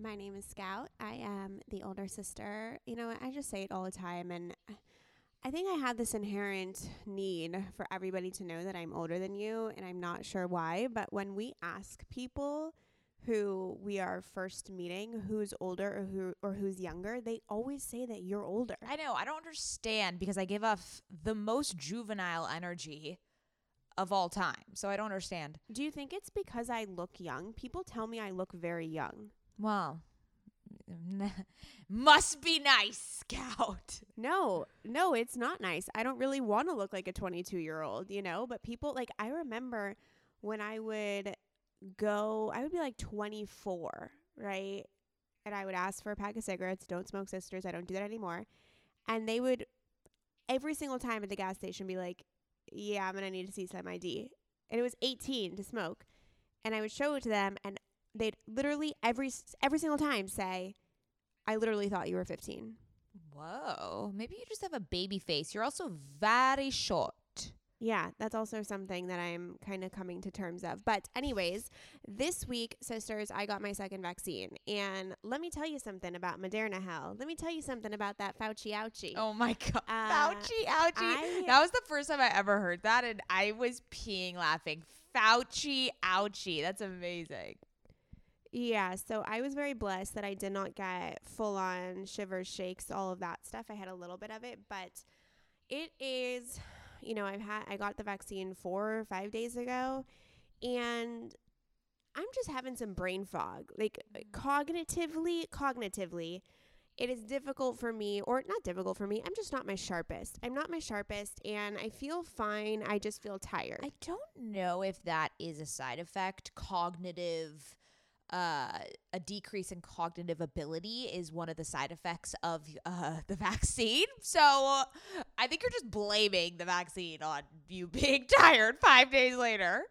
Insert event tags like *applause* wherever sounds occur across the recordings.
My name is Scout. I am the older sister. You know, I just say it all the time, and I think I have this inherent need for everybody to know that I'm older than you, and I'm not sure why. But when we ask people who we are first meeting, who's older or who or who's younger, they always say that you're older. I know. I don't understand because I give off the most juvenile energy of all time. So I don't understand. Do you think it's because I look young? People tell me I look very young. Well, *laughs* must be nice, Scout. No, no, it's not nice. I don't really want to look like a 22 year old, you know? But people, like, I remember when I would go, I would be like 24, right? And I would ask for a pack of cigarettes. Don't smoke, sisters. I don't do that anymore. And they would, every single time at the gas station, be like, yeah, I'm going to need to see some ID. And it was 18 to smoke. And I would show it to them, and they'd literally every every single time say, "I literally thought you were 15." Whoa. Maybe you just have a baby face. You're also very short. Yeah, that's also something that I'm kind of coming to terms of. But, anyways, this week, sisters, I got my second vaccine. And let me tell you something about Moderna hell. Let me tell you something about that Fauci ouchie. Oh my *laughs* God. Uh, Fauci ouchie. I- that was the first time I ever heard that. And I was peeing laughing. Fauci ouchie. That's amazing. Yeah, so I was very blessed that I did not get full on shivers, shakes, all of that stuff. I had a little bit of it, but it is, you know, I've had I got the vaccine 4 or 5 days ago and I'm just having some brain fog. Like uh, mm-hmm. cognitively, cognitively, it is difficult for me or not difficult for me. I'm just not my sharpest. I'm not my sharpest and I feel fine. I just feel tired. I don't know if that is a side effect. Cognitive, uh, a decrease in cognitive ability is one of the side effects of uh, the *laughs* vaccine. So I think you're just blaming the vaccine on you *laughs* being tired five days later.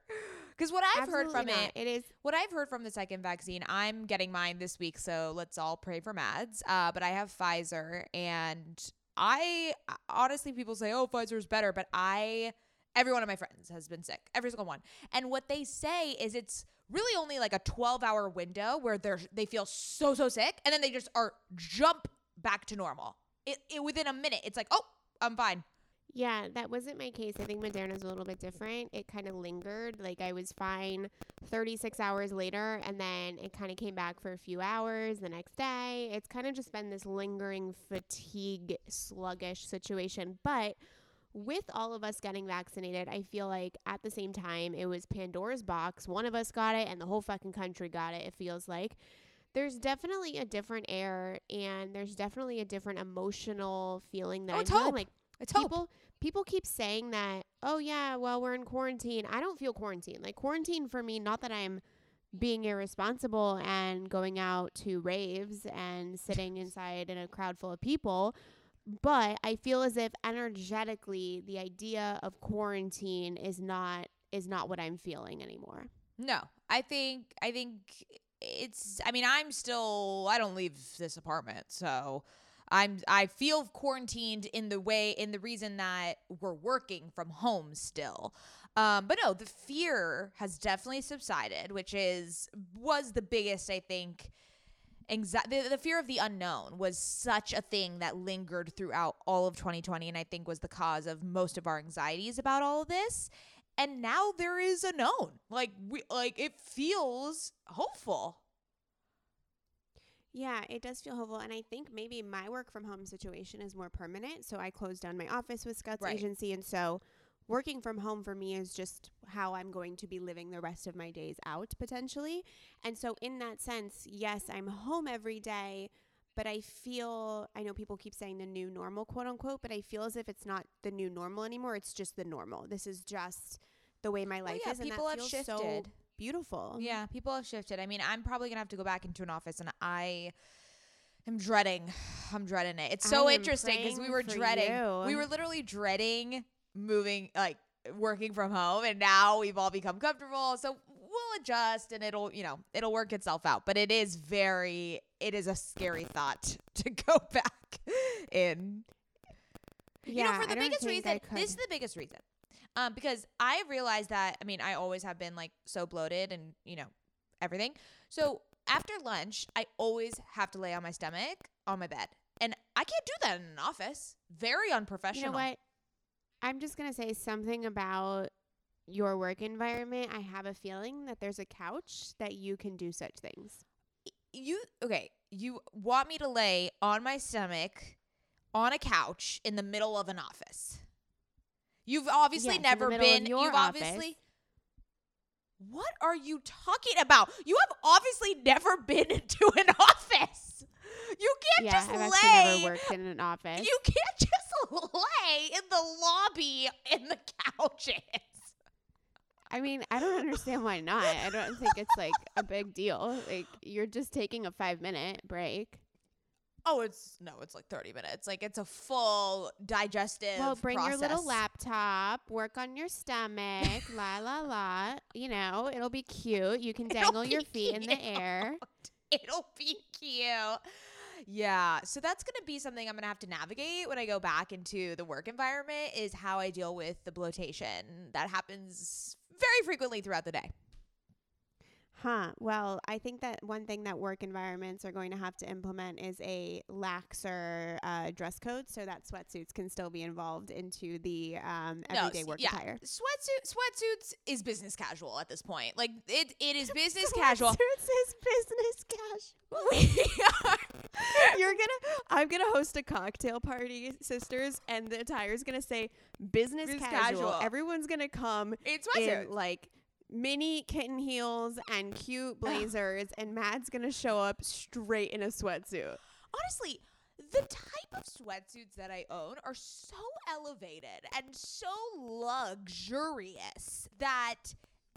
Because what I've heard from Absolutely it, it is what I've heard from the second vaccine, I'm getting mine this week, so let's all pray for Mads. Uh, but I have Pfizer, and I honestly, people say, "Oh, Pfizer's better," but I, every one of my friends has been sick, every single one, and what they say is it's really only like a 12 hour window where they're they feel so so sick, and then they just are jump back to normal. It, it within a minute, it's like, oh, I'm fine. Yeah, that wasn't my case. I think Moderna's a little bit different. It kind of lingered. Like I was fine 36 hours later and then it kind of came back for a few hours the next day. It's kind of just been this lingering fatigue sluggish situation. But with all of us getting vaccinated, I feel like at the same time it was Pandora's box. One of us got it and the whole fucking country got it. It feels like there's definitely a different air and there's definitely a different emotional feeling that Oh, I'm feeling. hope. Like It's hope. people people keep saying that oh yeah well we're in quarantine i don't feel quarantine like quarantine for me not that i'm being irresponsible and going out to raves and sitting inside in a crowd full of people but i feel as if energetically the idea of quarantine is not is not what i'm feeling anymore No, I think I think it's. I mean, I'm still. I don't leave this apartment, so I'm. I feel quarantined in the way in the reason that we're working from home still. Um, but no, the fear has definitely subsided, which is was the biggest I think. Anxiety, the, the fear of the unknown was such a thing that lingered throughout all of 2020, and I think was the cause of most of our anxieties about all of this and now there is a known like we like it feels hopeful Yeah, it does feel hopeful. And I think maybe my work from home situation is more permanent. So I closed down my office with Scott's Right. Agency. And so working from home for me is just how I'm going to be living the rest of my days out potentially. And so, in that sense, yes, I'm home every day. But I feel, I know people keep saying the new normal, quote unquote, but I feel as if it's not the new normal anymore. It's just the normal. This is just the way my life yeah, is. And people have feels so shifted. beautiful. yeah people have shifted i mean i'm probably gonna have to go back into an office and i I'm dreading. *sighs* I'm dreading it. It's so interesting because we were dreading. We were literally dreading moving, like working from home, and now we've all become comfortable. So we'll adjust, and it'll, you know, it'll work itself out. But it is very, it is a scary thought *laughs* to go back in. Yeah, you know, for the biggest reason, this is the biggest reason. Um, because I realized that, I mean, I always have been like so bloated and, you know, everything. So after lunch, I always have to lay on my stomach on my bed. And I can't do that in an office. Very You unprofessional. know what? I'm just gonna say something about your work environment. I have a feeling that there's a couch that you can do such things. You, okay, you want me to lay on my stomach on a couch in the middle of an office. You've obviously Yes, never been, you've office. obviously. What are you talking about? You have obviously never been *laughs* into an office. You can't yeah, just I've lay. never worked in an office. You can't just lay in the lobby in the couches. I mean, I don't understand why not. I don't think it's like a big deal. Like you're just taking a five minute break. Oh, it's no, it's like 30 minutes. Like it's a full digestive Well, bring your little laptop, work on your stomach, *laughs* la la la. You know, it'll be cute. You can dangle your feet in the air. *laughs* It'll be cute. Yeah. So that's going to be something I'm going to have to navigate when I go back into the work environment is how I deal with the bloatation that happens very frequently throughout the day. Huh. Well, I think that one thing that work environments are going to have to implement is a laxer uh, dress code so that sweatsuits can still be involved into the um, everyday s- work yeah. attire. Sweatsuit sweatsuits is business casual at this point. Like it it is *laughs* business casual. Sweatsuits is business casual. *laughs* We are You're gonna. I'm gonna host a cocktail party, sisters, and the attire is gonna say business, Business casual. casual. Everyone's gonna come it's in like mini kitten heels and cute blazers, and Mad's gonna show up straight in a sweatsuit. honestly, the type of sweatsuits that I own are so elevated and so luxurious that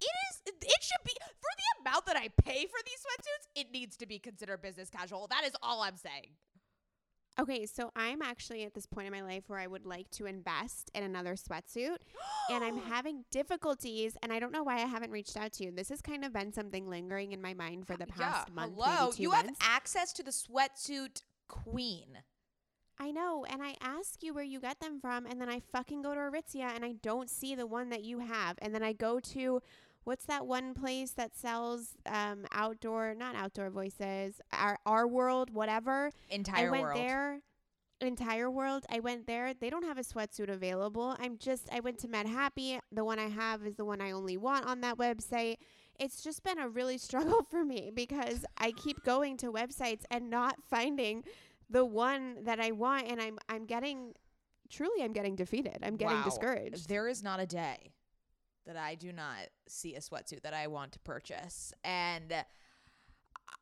it is it should be for the amount that I pay for these sweatsuits, it needs to be considered business casual. That is all I'm saying. Okay, so I'm actually at this point in my life where I would like to invest in another sweatsuit, and I'm *gasps* having difficulties, and I don't know why I haven't reached out to you. This has kind of been something lingering in my mind for the past yeah, month, hello. maybe two you months. have access to the sweatsuit queen. I know, and I ask you where you get them from, and then I fucking go to Aritzia and I don't see the one that you have, and then I go to what's that one place that sells um outdoor, not outdoor voices, our our world, whatever. Entire world. I went world. there, entire world. I went there. They don't have a sweatsuit available. I'm just I went to Mad Happy. The one I have is the one I only want on that website. It's just been a really *laughs* struggle for me because I keep going to websites and not finding the one that I want and I'm I'm getting truly I'm getting defeated. I'm getting Wow. discouraged. There is not a day that I do not see a sweatsuit that I want to purchase, and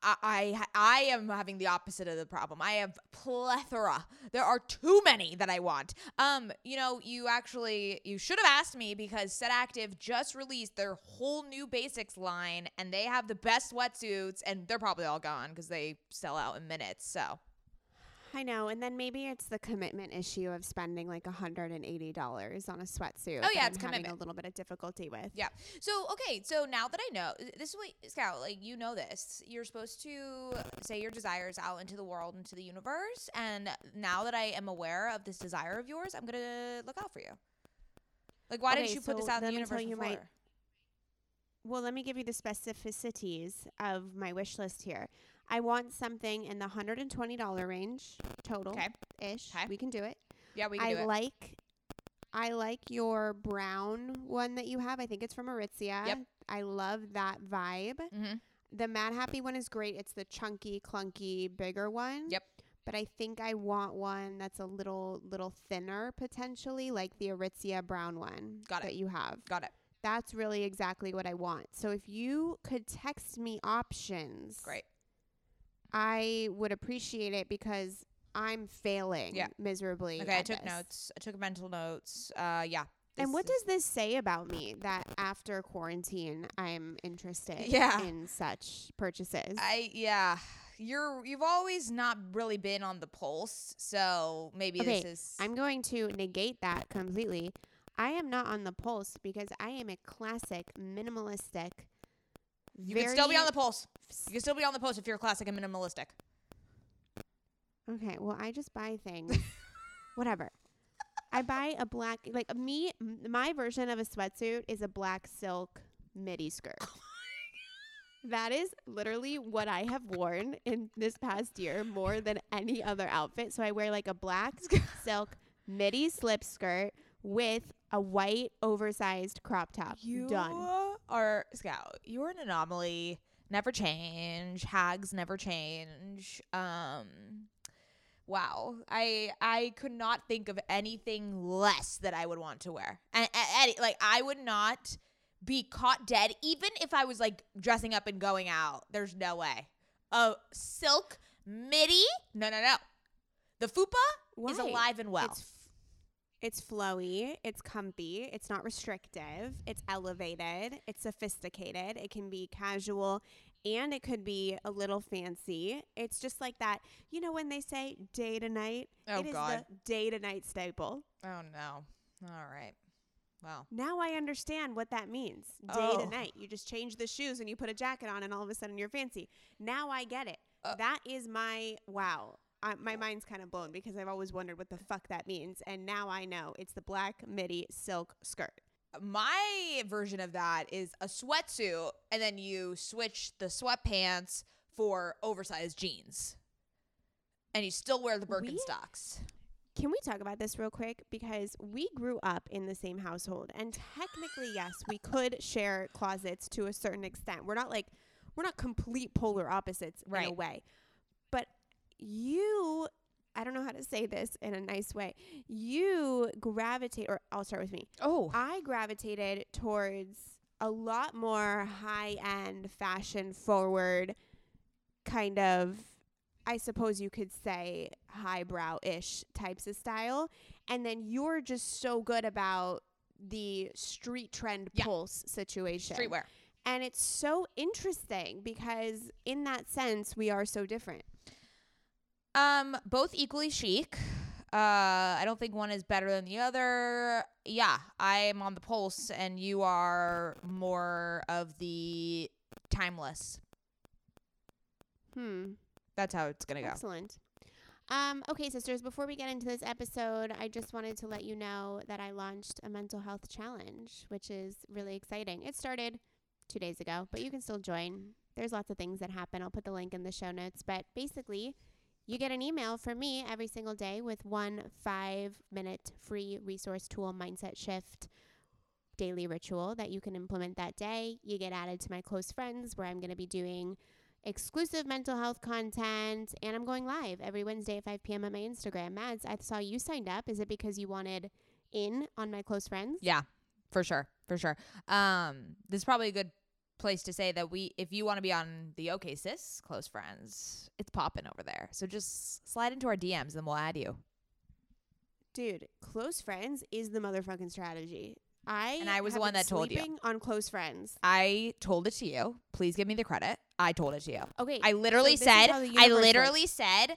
I, I I am having the opposite of the problem. I have plethora. There are too many that I want. Um, you know, you actually you should have asked me because Set Active just released their whole new basics line, and they have the best sweatsuits, and they're probably all gone because they sell out in minutes. So. I know, and then maybe it's the commitment issue of spending like $180 on a sweatsuit. Oh, yeah, I'm it's having commitment. a little bit of difficulty with. Yeah. So okay, so now that I know this is what Scout, like you know this, you're supposed to say your desires out into the world, into the universe, and now that I am aware of this desire of yours, I'm gonna look out for you. Like, why didn't Okay, you put this out in the universe before? my- Well, let me give you the specificities of my wish list here. I want something in the $120 range total Okay. ish. 'Kay. We can do it. Yeah, we can I do it. like I like your brown one that you have. I think it's from Aritzia. Yep. I love that vibe. mm-hmm. The Mad Happy one is great. It's the chunky, clunky, bigger one. Yep. But I think I want one that's a little little thinner potentially, like the Aritzia brown one Got it. that you have. Got it. That's really exactly what I want. So if you could text me options, Great. I would appreciate it because I'm failing Yeah. miserably. Okay, I took this. notes. I took mental notes. Uh, yeah. And what does this say about me that after quarantine I'm interested *laughs* Yeah. in such purchases? I yeah you're you've always not really been on the pulse, so maybe Okay, this is I'm going to negate that completely. I am not on the pulse because I am a classic minimalistic. You can still be on the pulse. You can still be on the pulse if you're classic and minimalistic. Okay, well, I just buy things. *laughs* Whatever. I buy a black, like me, my version of a sweatsuit is a black silk midi skirt. *laughs* Oh that is literally what I have worn in this past year more than any other outfit. So I wear like a black *laughs* silk midi slip skirt with a white oversized crop top. You Done. Are Scout. You're an anomaly. Never change. Hags never change. Um Wow. I I could not think of anything less that I would want to wear. And, and like I would not be caught dead even if I was like dressing up and going out. There's no way. A silk midi? No, no, no. The fupa is alive and well. It's it's flowy, it's comfy, it's not restrictive, it's elevated, it's sophisticated, it can be casual and it could be a little fancy. It's just like that. You know when they say day to night? oh it is god. the day to night staple. oh no. All right. Wow. Now I understand what that means. Day Oh. to night. You just change the shoes and you put a jacket on and all of a sudden you're fancy. Now I get it. Uh, that is my wow. I, my mind's kind of blown because I've always wondered what the fuck that means, and now I know it's the black midi silk skirt. my version of that is a sweatsuit and then you switch the sweatpants for oversized jeans and you still wear the We- birkenstocks Can we talk about this real quick? Because we grew up in the same household, and technically, yes, we *laughs* could share closets to a certain extent. We're not like we're not complete polar opposites in a Right. way, you. I don't know how to say this in a nice way. You gravitate, or I'll start with me. oh I gravitated towards a lot more high end, fashion forward, kind of, I suppose you could say, highbrow ish types of style. And then you're just so good about the street trend Yeah. pulse situation. streetwear And it's so interesting because, in that sense, we are so different. Um both equally chic uh i don't think one is better than the other yeah i'm on the pulse and you are more of the timeless Hmm. that's how it's gonna go Excellent. Um, okay, sisters, before we get into this episode, I just wanted to let you know that I launched a mental health challenge, which is really exciting. It started two days ago, but you can still join. There's lots of things that happen. I'll put the link in the show notes. But basically, you get an email from me every single day with one five minute free resource tool mindset shift daily ritual that you can implement that day. You get added to my close friends where I'm going to be doing exclusive mental health content, and I'm going live every Wednesday at 5 p.m. on my Instagram. Mads, I saw you signed up. Is it because you wanted in on my close friends? Yeah, for sure, for sure. Um, this is probably a good place to say that we, if you want to be on the OK Sis close friends, it's popping over there. So just slide into our DMs and we'll add you. Dude, close friends is the motherfucking strategy. I And I was the one that told you. on close friends. I told it to you. Please give me the credit. I told it to you. Okay, I literally so said, I literally said,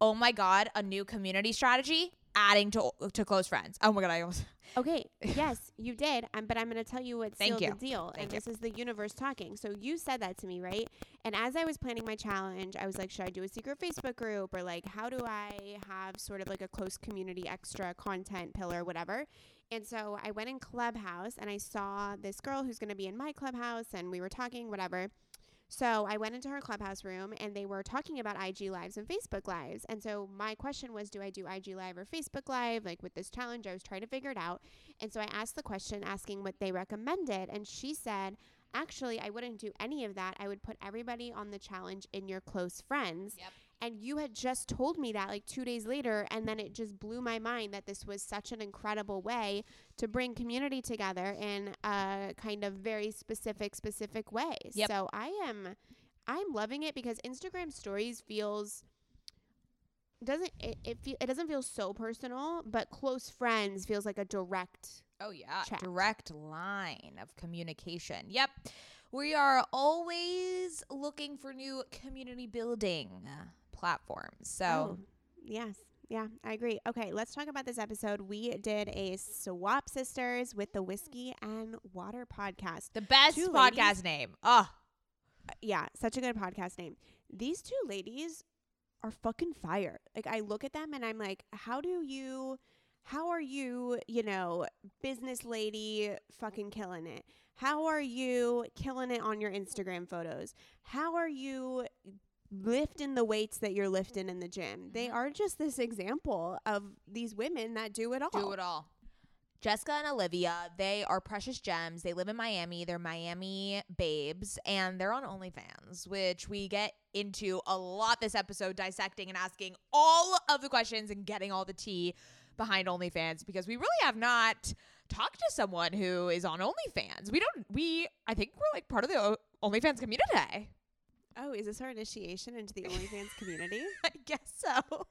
oh my God, a new community strategy adding to to close friends. Oh my God, I almost. *laughs* Okay, yes, *laughs* you did. Um, but I'm going to tell you Thank still you. the deal. Thank and you. this is the universe talking. So you said that to me, right? And as I was planning my challenge, I was like, should I do a secret Facebook group or like, how do I have sort of like a close community extra content pillar, whatever? And so I went in Clubhouse and I saw this girl who's going to be in my Clubhouse and we were talking, whatever. So I went into her Clubhouse room and they were talking about IG Lives and Facebook Lives. And so my question was, do I do IG Live or Facebook Live? Like with this challenge, I was trying to figure it out. And so I asked the question asking what they recommended. And she said, actually, I wouldn't do any of that. I would put everybody on the challenge in your close friends. Yep. And you had just told me that like two days later. And then it just blew my mind that this was such an incredible way to bring community together in a kind of very specific, specific way. Yep. So I am, I'm loving it because Instagram stories feels doesn't it it, feel, it doesn't feel so personal, but close friends feels like a direct. Oh yeah, Chat. direct line of communication. Yep. We are always looking for new community building platforms. So, Oh, yes. Yeah, I agree. Okay, let's talk about this episode. We did a Swap Sisters with the Whiskey and Water podcast. the best Two podcast ladies- name. Oh, Yeah, such a good podcast name. These two ladies are fucking fire. Like I look at them and I'm like, how do you how are you, you know, business lady fucking killing it? How are you killing it on your Instagram photos? How are you lifting the weights that you're lifting in the gym? They Mhm. are just this example of these women that do it all. do it all. Jessica and Olivia, they are precious gems. They live in Miami. They're Miami babes, and they're on OnlyFans, which we get into a lot this episode, dissecting and asking all of the questions and getting all the tea behind OnlyFans because we really have not talked to someone who is on OnlyFans. We don't. We I think we're like part of the OnlyFans community. Oh, is this our initiation into the OnlyFans *laughs* community? I guess so.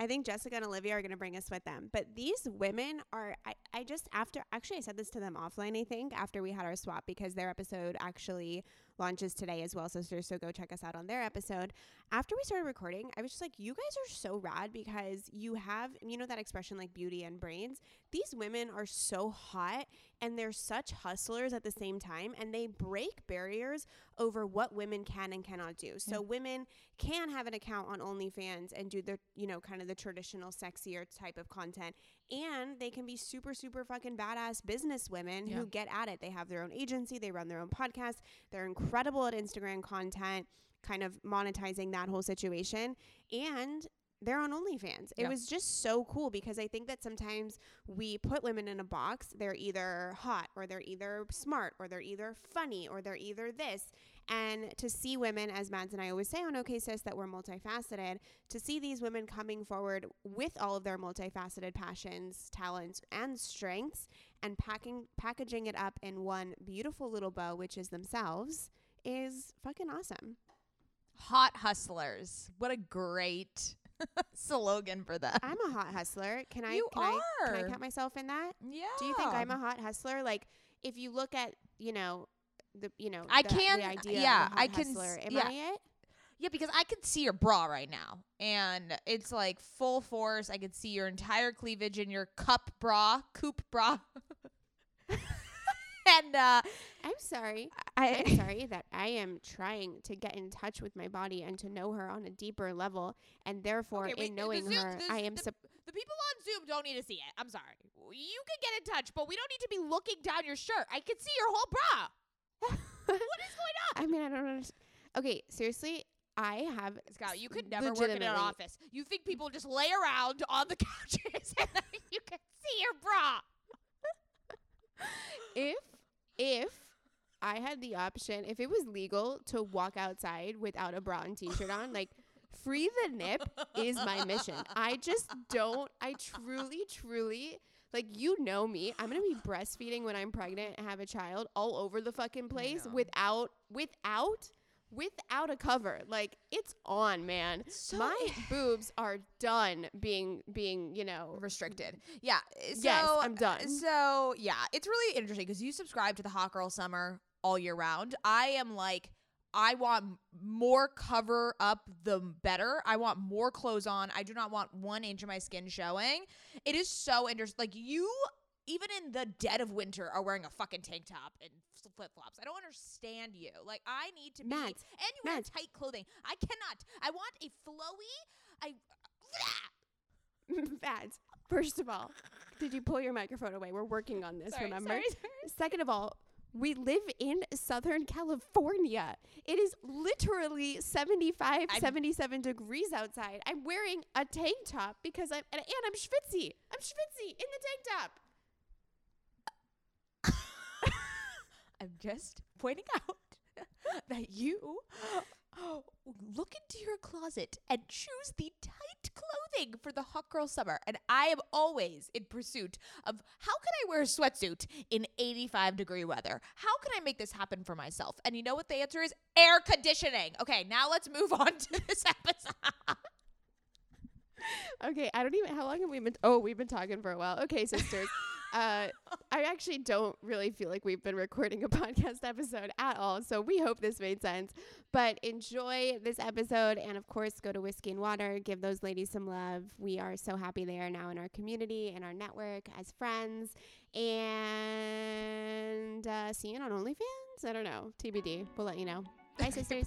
I think Jessica and Olivia are going to bring us with them. But these women are, I, I just, after, actually, I said this to them offline, I think, after we had our swap, because their episode actually launches today as well, sisters. So go check us out on their episode. After we started recording, I was just like, you guys are so rad because you have, you know, that expression like beauty and brains. These women are so hot and they're such hustlers at the same time and they break barriers over what women can and cannot do. So mm. women can have an account on OnlyFans and do the, you know, kind of the traditional sexier type of content. And they can be super, super fucking badass business women Yeah. who get at it. They have their own agency, they run their own podcast, they're incredible at Instagram content, kind of monetizing that whole situation. And they're on OnlyFans. It was just so cool because I think that sometimes we put women in a box. They're either hot or they're either smart or they're either funny or they're either this. And to see women, as Mads and I always say on OK Sis, that we're multifaceted, to see these women coming forward with all of their multifaceted passions, talents, and strengths and packing packaging it up in one beautiful little bow, which is themselves, is fucking awesome. Hot hustlers. What a great *laughs* slogan for that. I'm a hot hustler. Can I You can I can I count myself in that? Yeah. Do you think I'm a hot hustler? Like if you look at, you know, the you know, I the, can- the idea yeah, of a hot I can hustler. Am yeah. I it? Yeah, because I could see your bra right now, and it's like full force. I could see your entire cleavage in your cup bra, coupe bra, *laughs* *laughs* and uh, I'm sorry. I I'm sorry that I am trying to get in touch with my body and to know her on a deeper level, and therefore, Okay, wait, in knowing Zoom- her, the- I am. the- sup- the people on Zoom don't need to see it. I'm sorry. You can get in touch, but we don't need to be looking down your shirt. I can see your whole bra. *laughs* what is going on? I mean, I don't understand. Okay, seriously, I have. Scout, you could never work in an office. You think people just lay around on the *laughs* couches and you can see your bra? If if I had the option, if it was legal to walk outside without a bra and t-shirt on, like free the nip is my mission. I just don't I truly truly like you know me. I'm going to be breastfeeding when I'm pregnant and have a child all over the fucking place without without without a cover. Like it's on, man. So my *laughs* boobs are done being being, you know, restricted. Yeah. uh, So, Yes, I'm done. So yeah, it's really interesting because you subscribe to the Hot Girl Summer all year round. I am like, I want more cover up, the better. I want more clothes on. I do not want one inch of my skin showing. It is so interesting. Like you, even in the dead of winter, are wearing a fucking tank top and flip flops. I don't understand you. Like I need to be, Mads, and you wear Mads. tight clothing. I cannot. I want a flowy. I. *laughs* Fads. First of all, did you pull your microphone away? We're working on this, Sorry, remember? sorry, sorry. Second of all, we live in Southern California. It is literally 75, I'm- 77 degrees outside. I'm wearing a tank top because I'm, and, and I'm schwitzy. I'm schwitzy in the tank top. I'm just pointing *laughs* out that you look into your closet and choose the tight clothing for the hot girl summer. And I am always in pursuit of how can I wear a sweatsuit in 85 degree weather? How can I make this happen for myself? And you know what the answer is? Air conditioning. Okay, now let's move on to this *laughs* episode. Okay, I don't even, how long have we been, oh, we've been talking for a while. Okay, sisters. *laughs* Uh, I actually don't really feel like we've been recording a *laughs* podcast episode at all. So we hope this made sense. But enjoy this episode. And of course, go to Whiskey and Water. Give those ladies some love. We are so happy they are now in our community and our network as friends. And uh, see you on OnlyFans? I don't know. TBD. We'll let you know. Bye, *laughs* sisters.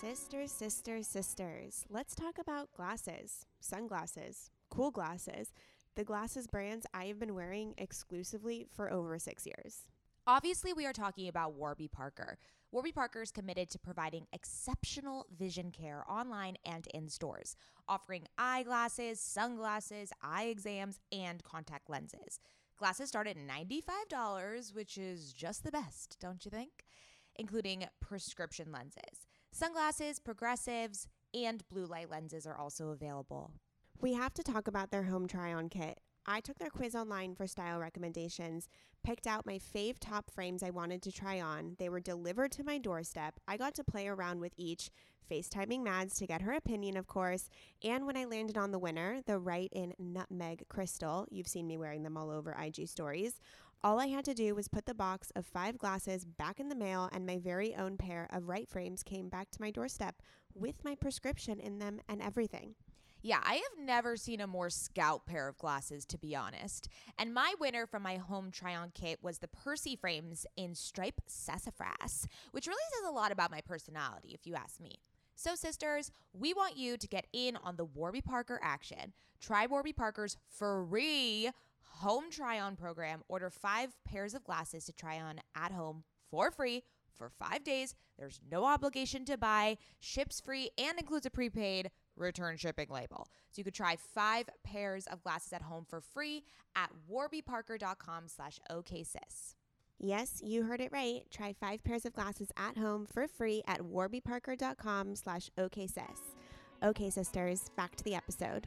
Sisters, sisters, sisters. Let's talk about glasses, sunglasses, cool glasses, the glasses brands I have been wearing exclusively for over six years. Obviously, we are talking about Warby Parker. Warby Parker is committed to providing exceptional vision care online and in stores, offering eyeglasses, sunglasses, eye exams, and contact lenses. Glasses start at $95, which is just the best, don't you think? Including prescription lenses. Sunglasses, progressives, and blue light lenses are also available. We have to talk about their home try on kit. I took their quiz online for style recommendations, picked out my fave top frames I wanted to try on. They were delivered to my doorstep. I got to play around with each, FaceTiming Mads to get her opinion, of course. And when I landed on the winner, the right in Nutmeg Crystal, you've seen me wearing them all over IG stories. All I had to do was put the box of five glasses back in the mail, and my very own pair of right frames came back to my doorstep with my prescription in them and everything. Yeah, I have never seen a more scout pair of glasses, to be honest. And my winner from my home try on kit was the Percy frames in Stripe Sassafras, which really says a lot about my personality, if you ask me. So, sisters, we want you to get in on the Warby Parker action. Try Warby Parker's free home try on program. Order five pairs of glasses to try on at home for free for five days. There's no obligation to buy, ships free, and includes a prepaid return shipping label. So you could try five pairs of glasses at home for free at warbyparker.com slash oksis. Yes, you heard it right. Try five pairs of glasses at home for free at warbyparker.com slash oksis. Okay, sisters, back to the episode.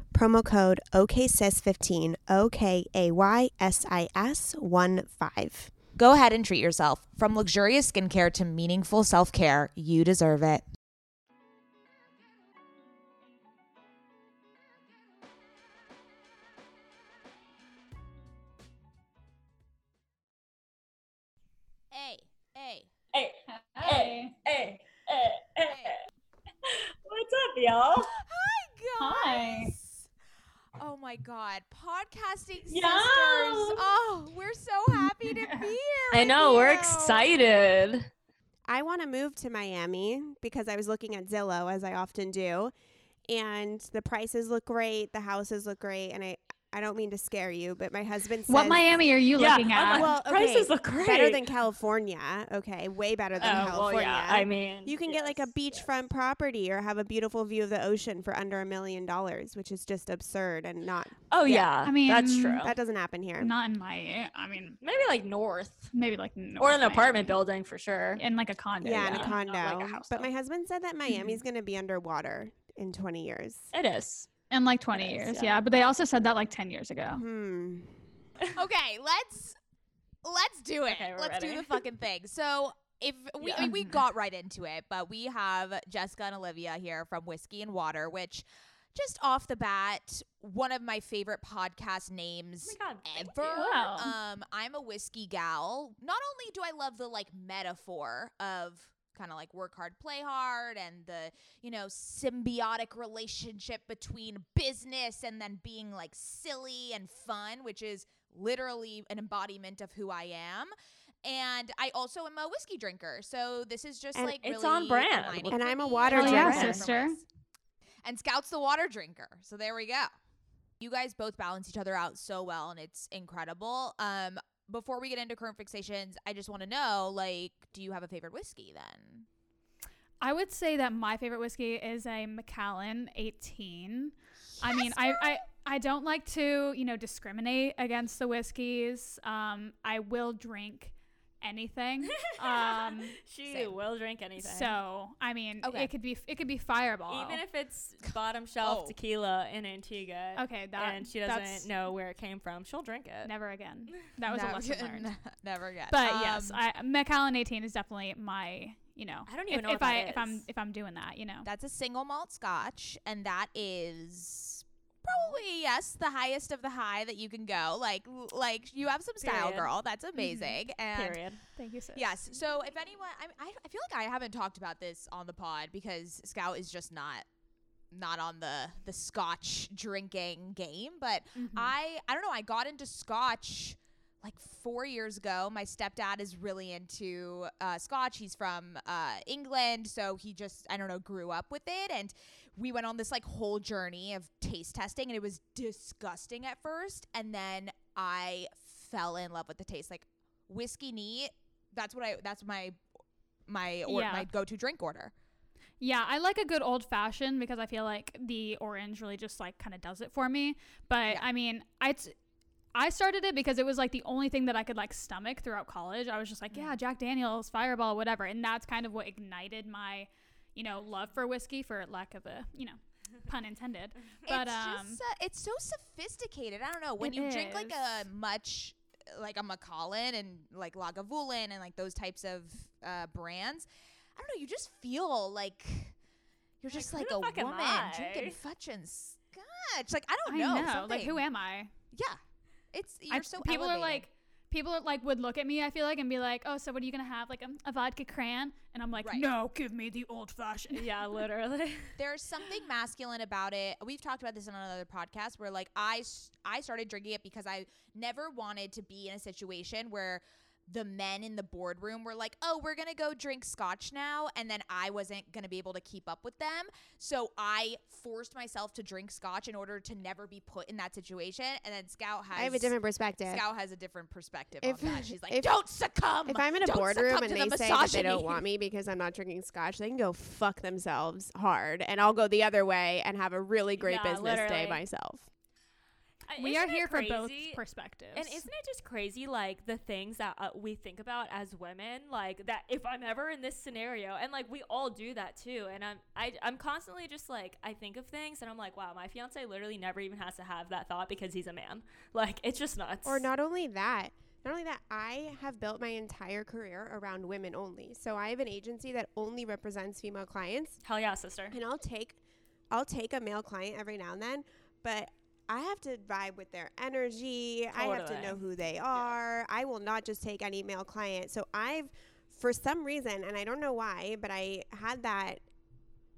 promo code OKSIS15, O K A Y S I S 1 5. Go ahead and treat yourself. From luxurious skincare to meaningful self care, you deserve it. Hey, hey, hey, hey, hey, hey, hey. What's up, y'all? Hi, Hi. Oh my God, podcasting sisters! Oh, we're so happy to be here. I with know, we're you. excited. I want to move to Miami because I was looking at Zillow as I often do, and the prices look great, the houses look great, and I I don't mean to scare you, but my husband says What Miami are you Yeah, looking oh, at? like- Well, okay, Prices look great. better than California. Okay, way better than Oh, well, California. yeah. I mean, you can get like a yes, beachfront property or have a beautiful view of the ocean for under a million dollars, which is just absurd and not Oh Yeah. yeah, I mean, that's true. that doesn't happen here. Not in my. I mean, Maybe like north maybe like North or an Miami. apartment building for sure. in like a condo. yeah, in yeah. a condo. Not like a house, but though. my husband said that Miami's mm-hmm. going to be underwater in 20 years. It is. In like 20 It is, years. yeah. Yeah. but they also said that like 10 years ago. Hmm. *laughs* Okay, let's let's do it. Okay, let's do the fucking thing. So if *laughs* we I mean, we got right into it, but we have Jessica and Olivia here from Whiskey and Water, which just off the bat, one of my favorite podcast names Oh my God, ever. Wow. Um, I'm a whiskey gal. Not only do I love the like metaphor of kind of like work hard, play hard, and the you know symbiotic relationship between business and then being like silly and fun, which is literally an embodiment of who I am. And I also am a whiskey drinker, so this is just And like it's really on brand And I'm a water and Hell yeah, sister. And Scout's the water drinker. So there we go. You guys both balance each other out so well and it's incredible. Um before we get into current fixations, I just want to know like do you have a favorite whiskey then? I would say that my favorite whiskey is a Macallan 18. I mean, I, I I don't like to, you know, discriminate against the whiskeys. Um, I will drink anything. *laughs* Um, she Same. will drink anything. so I mean, Okay. it could be it could be Fireball. even if it's bottom shelf Oh. tequila in Antigua, okay, that and she doesn't know where it came from, she'll drink it. never again. That was never, a lesson learned. *laughs* never again. But yes, Um, I Macallan 18 is definitely my, you know, I don't even if, know if what I that if I'm if I'm doing that, you know. that's a single malt scotch and that is probably yes the highest of the high that you can go. Like like you have some style Period. girl. That's amazing. And Period. Thank you, sis. Yes. So if anyone, I, I, I feel like I haven't talked about this on the pod because Scout is just not not on the the Scotch drinking game. But Mhm. I I don't know. I got into Scotch like four years ago. My stepdad is really into uh, Scotch. He's from uh, England, so he just I don't know grew up with it and. We went on this like whole journey of taste testing, and it was disgusting at first. And then I fell in love with the taste. Like whiskey neat. That's what I. That's my my or Yeah. my go to drink order. Yeah, I like a good old fashioned because I feel like the orange really just like kind of does it for me. But Yeah. I mean, I t- I started it because it was like the only thing that I could like stomach throughout college. I was just like, Mm. yeah, Jack Daniels, Fireball, whatever, and that's kind of what ignited my, you know, love for whiskey, for lack of a, you know, pun intended. *laughs* But it's um, just uh, it's so sophisticated. I don't know when you drink like a much like a Macallan and like Lagavulin and like those types of uh, brands. I don't know. You just feel like you're Like, just like a woman I? drinking fucking scotch. Like I don't I know. know, like who am I? Yeah, it's you're I, so people are like, people like would look at me. I feel like and be like, "Oh, so what are you gonna have? Like a, a vodka cran?" And I'm like, Right. "No, give me the old fashioned." yeah, *laughs* literally. There's something masculine about it. We've talked about this on another podcast where like I I started drinking it because I never wanted to be in a situation where the men in the boardroom were like, "Oh, we're going to go drink scotch now." And then I wasn't going to be able to keep up with them. So I forced myself to drink scotch in order to never be put in that situation. And then Scout has I have a different perspective. Scout has a different perspective If- on that. She's like, if- "Don't succumb." If I'm in a boardroom and they the say that they don't want me because I'm not drinking scotch, they can go fuck themselves hard, and I'll go the other way and have a really great Yeah, business day myself. We are here for both perspectives. And isn't it just crazy, like the things that uh, we think about as women, like that if I'm ever in this scenario, and like we all do that too. And I'm, I, I'm constantly just like I think of things, and I'm like, wow, my fiance literally never even has to have that thought because he's a man. *laughs* Like it's just nuts. Or not only that, not only that, I have built my entire career around women only. So I have an agency that only represents female clients, Hell yeah, sister. and I'll take, I'll take a male client every now and then, but. I have to vibe with their energy. I have to know who they are. I will not just take any male client. So I've, for some reason, and I don't know why, but I had that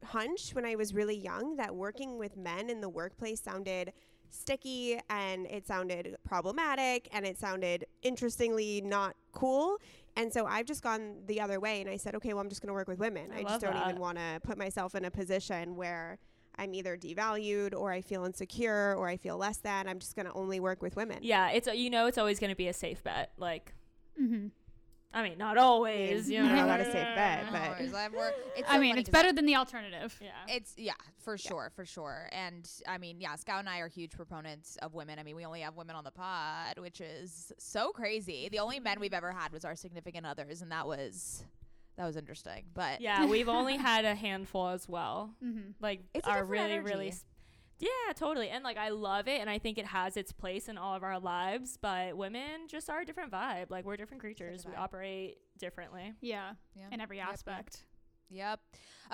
hunch when I was really young that working with men in the workplace sounded sticky and it sounded problematic and it sounded interestingly not cool. And so I've just gone the other way and I said, okay, well, I'm just going to work with women. I I, just don't that. even want to put myself in a position where I'm either devalued or I feel insecure or I feel less than. I'm just going to only work with women. Yeah, it's a, you know it's always gonna be a safe bet. Like, mm-hmm. I mean, not always. You Yeah, know, not a safe bet, but- worries. I'm wor- it's I so mean, funny it's 'cause better than the alternative. Yeah. It's yeah, for sure, for sure. And I mean, yeah, Scout and I are huge proponents of women. I mean, we only have women on the pod, which is so crazy. The only men we've ever had was our significant others, and that was that was interesting. But yeah, we've only had a handful as well. *laughs* Mm-hmm. Like, It's a are different really, really. energy. Yeah, totally. And like, I love it, and I think it has its place in all of our lives. But women just are a different vibe. Like, we're different creatures. We operate differently. Yeah, yeah. in every Yep, yep. aspect. Yep.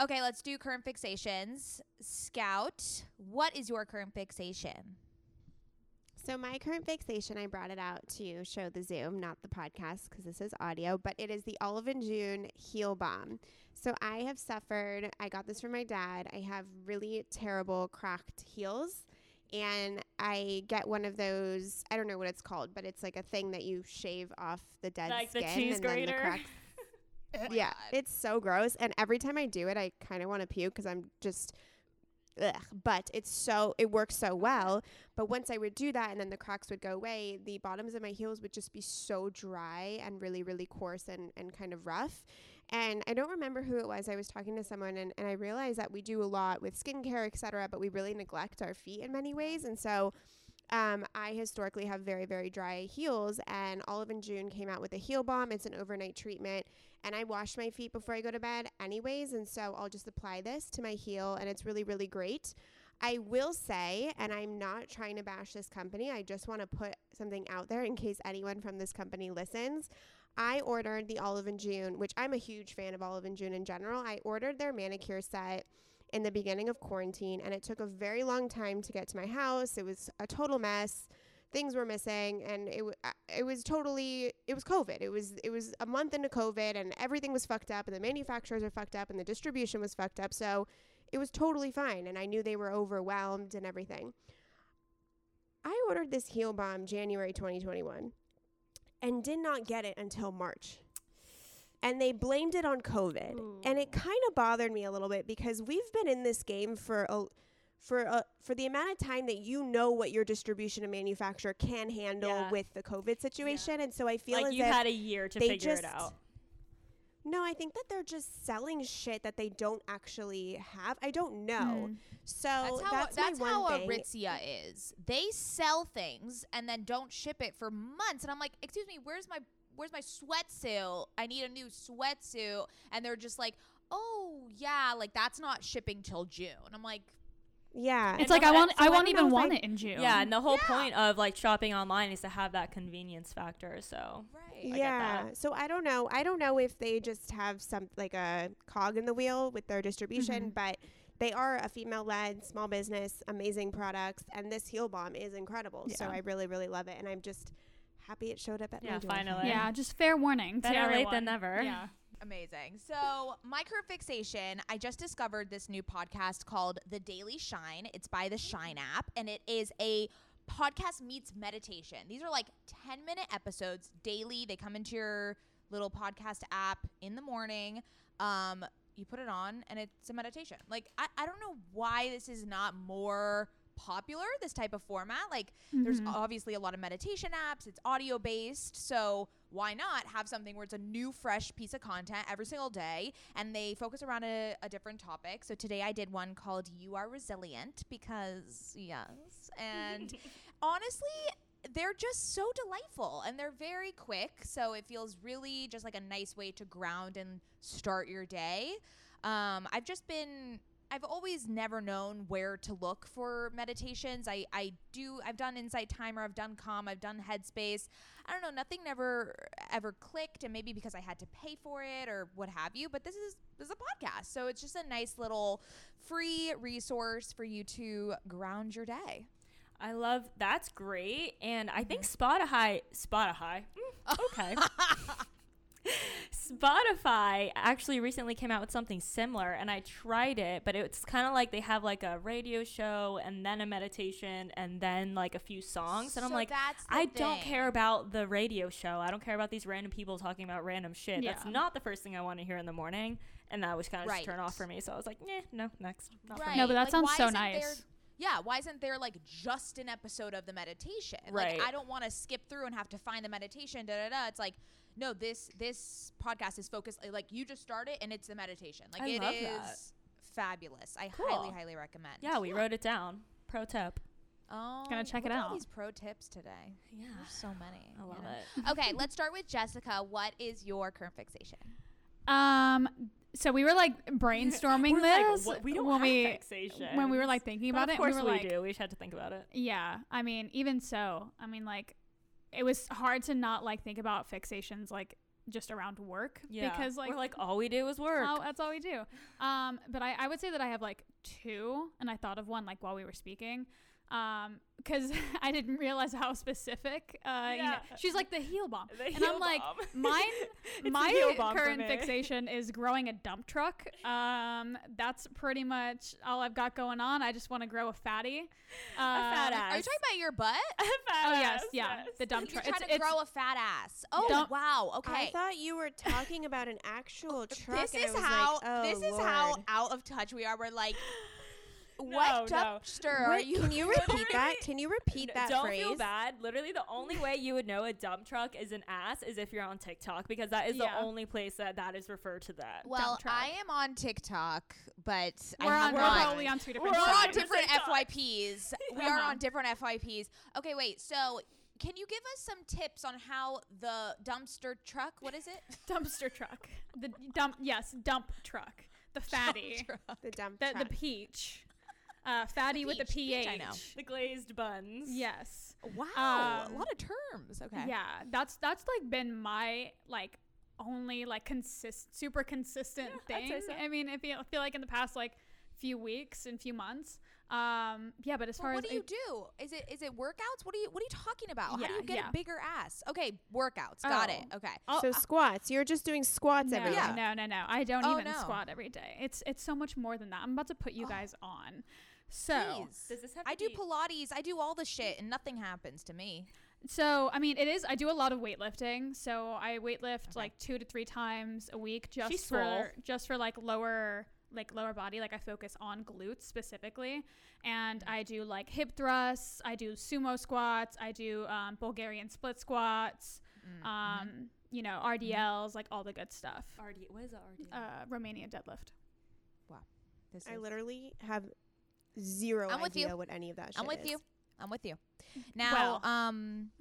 Okay, let's do current fixations. Scout, what is your current fixation? So my current fixation, I brought it out to show the Zoom, not the podcast, because this is audio. But it is the Olive and June heel balm. So I have suffered. I got this from my dad. I have really terrible cracked heels, and I get one of those. I don't know what it's called, but it's like a thing that you shave off the dead Like the skin cheese and then the cracks. *laughs* Oh yeah, it's so gross. And every time I do it, I kind of want to puke because I'm just. Ugh. But it's so it works so well. But once I would do that and then the cracks would go away, the bottoms of my heels would just be so dry and really, really coarse and, and kind of rough. And I don't remember who it was. I was talking to someone and, and I realized that we do a lot with skincare, et cetera, but we really neglect our feet in many ways. And so um, I historically have very, very dry heels, and Olive and June came out with a heel balm. It's an overnight treatment, and I wash my feet before I go to bed, anyways. And so I'll just apply this to my heel, and it's really, really great. I will say, and I'm not trying to bash this company, I just want to put something out there in case anyone from this company listens. I ordered the Olive and June, which I'm a huge fan of Olive and June in general. I ordered their manicure set in the beginning of quarantine, and it took a very long time to get to my house. It was a total mess. Things were missing, and it uh, it was totally it was COVID. It was it was a month into COVID, and everything was fucked up, and the manufacturers are fucked up, and the distribution was fucked up. So it was totally fine, and I knew they were overwhelmed and everything. I ordered this heel balm January 2021, and did not get it until March. And they blamed it on COVID. And it kind of bothered me a little bit because we've been in this game for a for a, for the amount of time that you know what your distribution and manufacturer can handle Yeah. with the COVID situation. And so I feel like you had a year to figure just it out. no, I think that they're just selling shit that they don't actually have. I don't know. Mm. So That's how that's, that's, how one a thing. Aritzia is. They sell things and then don't ship it for months. And I'm like, excuse me, where's my where's my sweatsuit? I need a new sweatsuit. And they're just like, oh yeah, like that's not shipping till June. I'm like, yeah. It's And like I won't. so I I won't even know want I- it in June. Yeah, and the whole Yeah. point of like shopping online is to have that convenience factor. So right. get yeah. that. So I don't know. I don't know if they just have some like a cog in the wheel with their distribution, Mhm. but they are a female-led small business, amazing products, and this heel balm is incredible. So I really, really love it, and I'm just happy it showed up at my Yeah, door. finally. Yeah, just fair warning. to Better late than never. Yeah. Amazing. So, my current fixation, I just discovered this new podcast called The Daily Shine. It's by the Shine app, and it is a podcast meets meditation. These are like 10 minute episodes daily. They come into your little podcast app in the morning. Um, you put it on, and it's a meditation. Like, I, I don't know why this is not more popular, this type of format. Like, there's Mhm. obviously a lot of meditation apps, it's audio based. So, why not have something where it's a new, fresh piece of content every single day and they focus around a, a different topic? So, today I did one called You Are Resilient because, yes. And *laughs* honestly, they're just so delightful and they're very quick. So, it feels really just like a nice way to ground and start your day. Um, I've just been I've always never known where to look for meditations. I, I do I've done Insight Timer, I've done Calm, I've done Headspace. I don't know, nothing never ever clicked and maybe because I had to pay for it or what have you, but this is this is a podcast. So it's just a nice little free resource for you to ground your day. I love that's great, and I think Spotify, Spotify, mm, okay. *laughs* Spotify actually recently came out with something similar, and I tried it, but it's kind of like they have like a radio show and then a meditation and then like a few songs, and I'm like, that's the I don't care about the radio show. I don't care about these random people talking about random shit. That's not the first thing I want to hear in the morning, and that was kind of Right. just turn off for me. So I was like, eh, no, next. Not Right. No, but that Like, sounds so isn't there- nice. yeah, why isn't there like just an episode of the meditation? Right. Like I don't want to skip through and have to find the meditation. Da da da. It's like no, this this podcast is focused like you just started and it's the meditation. Like I it love is that. fabulous. I Cool. highly highly recommend. Yeah, we wrote it down. Pro tip. Oh, Gonna check look it at all out. These pro tips today. Yeah. There's so many. I you love know? it. okay, let's start with Jessica. What is your current fixation? Um. So we were like brainstorming *laughs* We're like, this "What? we don't when have we fixation. when we were like thinking about of it. course we we, like, do. We just had to think about it. Yeah, I mean, even so, I mean, like, it was hard to not like think about fixations like just around work Yeah, because like we're like all we do is work. that's all we do. Um, but I, I would say that I have like two, and I thought of one like while we were speaking. Um, because *laughs* I didn't realize how specific. Uh, you know, Yeah. she's like the heel bomb, *laughs* The and heel I'm like, bomb. *laughs* mine, my heel bomb for current fixation is growing a dump truck. Um, that's pretty much all I've got going on. I just want to grow a fatty. Uh, fat Are you talking about your butt? a fat Oh yes, yeah, the dump You're truck. trying It's, to it's grow a fat ass. Oh Dump- wow. Okay. I thought you were talking about an actual truck. this is how like, oh, this is how out of touch we are. We're like, No, what no. dumpster are What- you? Can you *laughs* repeat that? Can you repeat that Don't phrase? feel bad. Literally, the only way you would know a dump truck is an ass is if you're on TikTok because that is Yeah. the only place that that is referred to that. Well, truck. I am on TikTok, but we're I on, have we're not. probably on two different. We're We're on on different *laughs* FYPs. We are Uh-huh. on different FYPs. Okay, wait. So, can you give us some tips on how the dumpster truck? What is it? *laughs* dumpster truck. The dump, yes, dump truck. The fatty, The dump the the peach, uh, fatty with the peach, pH. peach, I know. the glazed buns. Yes. Wow, Um, a lot of terms. Okay. Yeah, that's that's like been my like only like consist super consistent Yeah, I'd thing. say so. I mean, if you I feel like in the past like few weeks and few months, um, yeah. But as Well, far what as what do you I- do? Is it is it workouts? What are you what are you talking about? How do you get yeah. a bigger ass? Okay, workouts. Got it. Oh. Okay. I'll- So I'll- squats. You're just doing squats no, every day. Yeah. no, no, no. I don't Oh, even no. squat every day. It's it's so much more than that. I'm about to put you Oh. guys on. So Jeez. Does this have I to do be- Pilates. I do all the shit, and nothing happens to me. So I mean, it is. I do a lot of weightlifting. So I weightlift Okay. like two to three times a week, just She's for swole. just for like lower like lower body. Like I focus on glutes specifically, and I do like hip thrusts. I do sumo squats. I do um, Bulgarian split squats. Mm, Um, you know RDLs, like all the good stuff. RD. What is a RD? Uh, Romanian deadlift. This I is- literally have zero I'm with you. idea what any of that shit I'm with is. you. I'm with you. Now, Well- um,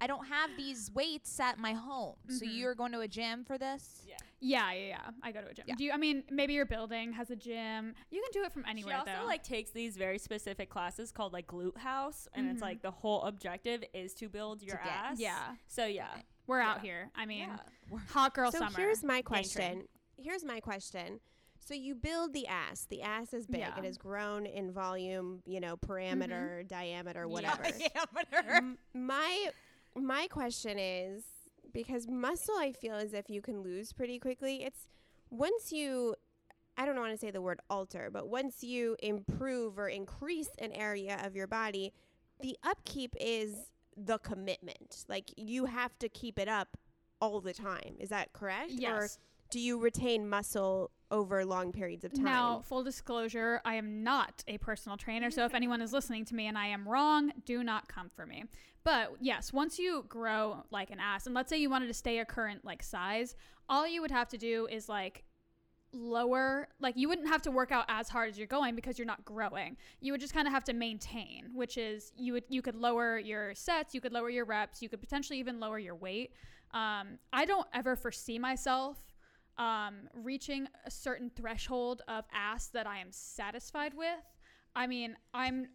I don't have these weights at my home, so Mhm. you're going to a gym for this. yeah. Yeah, yeah, yeah. I go to a gym. Yeah. Do you? I mean, maybe your building has a gym. You can do it from anywhere she also though. like takes these very specific classes called like glute house, and it's Mhm. like the whole objective is to build your get- ass. yeah, So yeah. we're out here. I mean, yeah. hot girl so summer. here's my question. Here's my question. So you build the ass. The ass is big. Yeah. It has grown in volume, you know, parameter, mm-hmm. diameter, whatever. *laughs* Diameter. My my question is because muscle, I feel as if you can lose pretty quickly. It's once you, I don't want to say the word alter, but once you improve or increase an area of your body, the upkeep is the commitment. Like you have to keep it up all the time. Is that correct? Or Yes. do you retain muscle over long periods of time? Now, full disclosure, I am not a personal trainer. So if *laughs* anyone is listening to me and I am wrong, do not come for me. But yes, once you grow like an ass, and let's say you wanted to stay a current like size, all you would have to do is like lower like you wouldn't have to work out as hard as you're going because you're not growing you would just kind of have to maintain which is you would you could lower your sets you could lower your reps you could potentially even lower your weight um, i don't ever foresee myself um, reaching a certain threshold of ass that i am satisfied with i mean i'm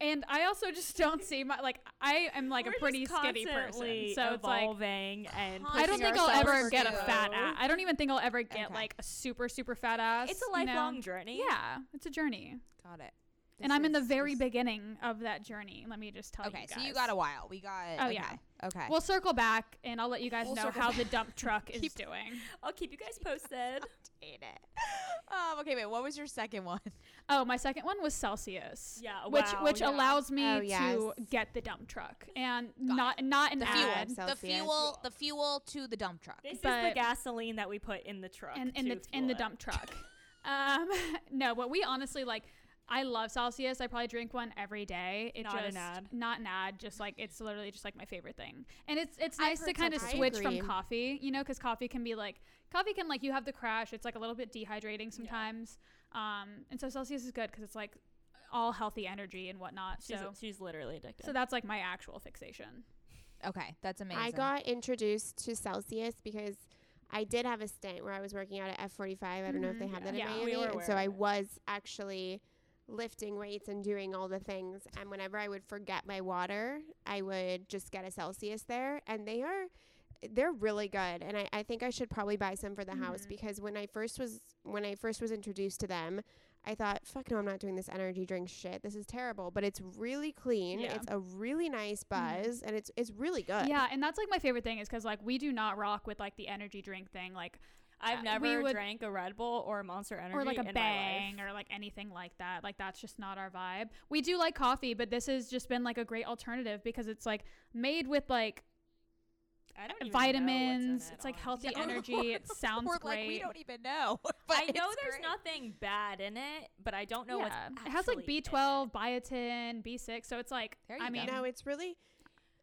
and i also just *laughs* don't see my like i am like We're a pretty skinny person so it's like and I don't think I'll ever get a fat ass. I don't even think I'll ever get Okay. like a super super fat ass. It's a you know? lifelong journey. Yeah, it's a journey, Got it. and I'm in the very beginning of that journey. Let me just tell Okay, you Okay, so you got a while. We got. Oh, okay. yeah. Okay. We'll circle back, and I'll let you guys We'll know circle how back. the dump truck is Keep- doing. I'll keep you guys posted. *laughs* Hate it. Um. Okay. Wait. What was your second one? Oh, my second one was Celsius. Yeah, which wow, which yeah. allows me Oh, to yes. get the dump truck and Got not not an The fuel. ad. The Celsius. fuel. The fuel to the dump truck. This is But- the gasoline that we put in the truck. in, in to the in the fuel it. dump truck. *laughs* um, *laughs* no, but we honestly like. I love Celsius. I probably drink one every day. It Not an just ad. not an ad. Just like it's literally just like my favorite thing. And it's it's nice to kind of Celsius. I switch from coffee, you know, because coffee can be like coffee can like you have the crash. It's like a little bit dehydrating sometimes. Um, and so Celsius is good because it's like all healthy energy and whatnot. She's, so she's literally addicted. so that's like my actual fixation. Okay, that's amazing. I got introduced to Celsius because I did have a stint where I was working out at F45. I don't know if they Mhm. have Yeah. that Yeah, in we Miami. were and aware so I was actually lifting weights and doing all the things. And whenever I would forget my water, I would just get a Celsius there. And they are they're really good and I, I think I should probably buy some for the house Mhm. because when I first was when I first was introduced to them, I thought, fuck no, I'm not doing this energy drink shit. This is terrible. But it's really clean. Yeah. It's a really nice buzz and it's it's really good. Yeah, and that's like my favorite thing is because like we do not rock with like the energy drink thing. Like I've never would- drank a Red Bull or a Monster Energy or like a in bang or like anything like that. Like that's just not our vibe. We do like coffee, but this has just been like a great alternative because it's like made with like I don't even know vitamins. it, It's like honestly. healthy energy. *laughs* It sounds We're great. like we don't even know. *laughs* but I know there's great. nothing bad in it, but I don't know what's yeah. It has like actually in it. B12, biotin, B6. So it's like There you I go. mean, No, it's really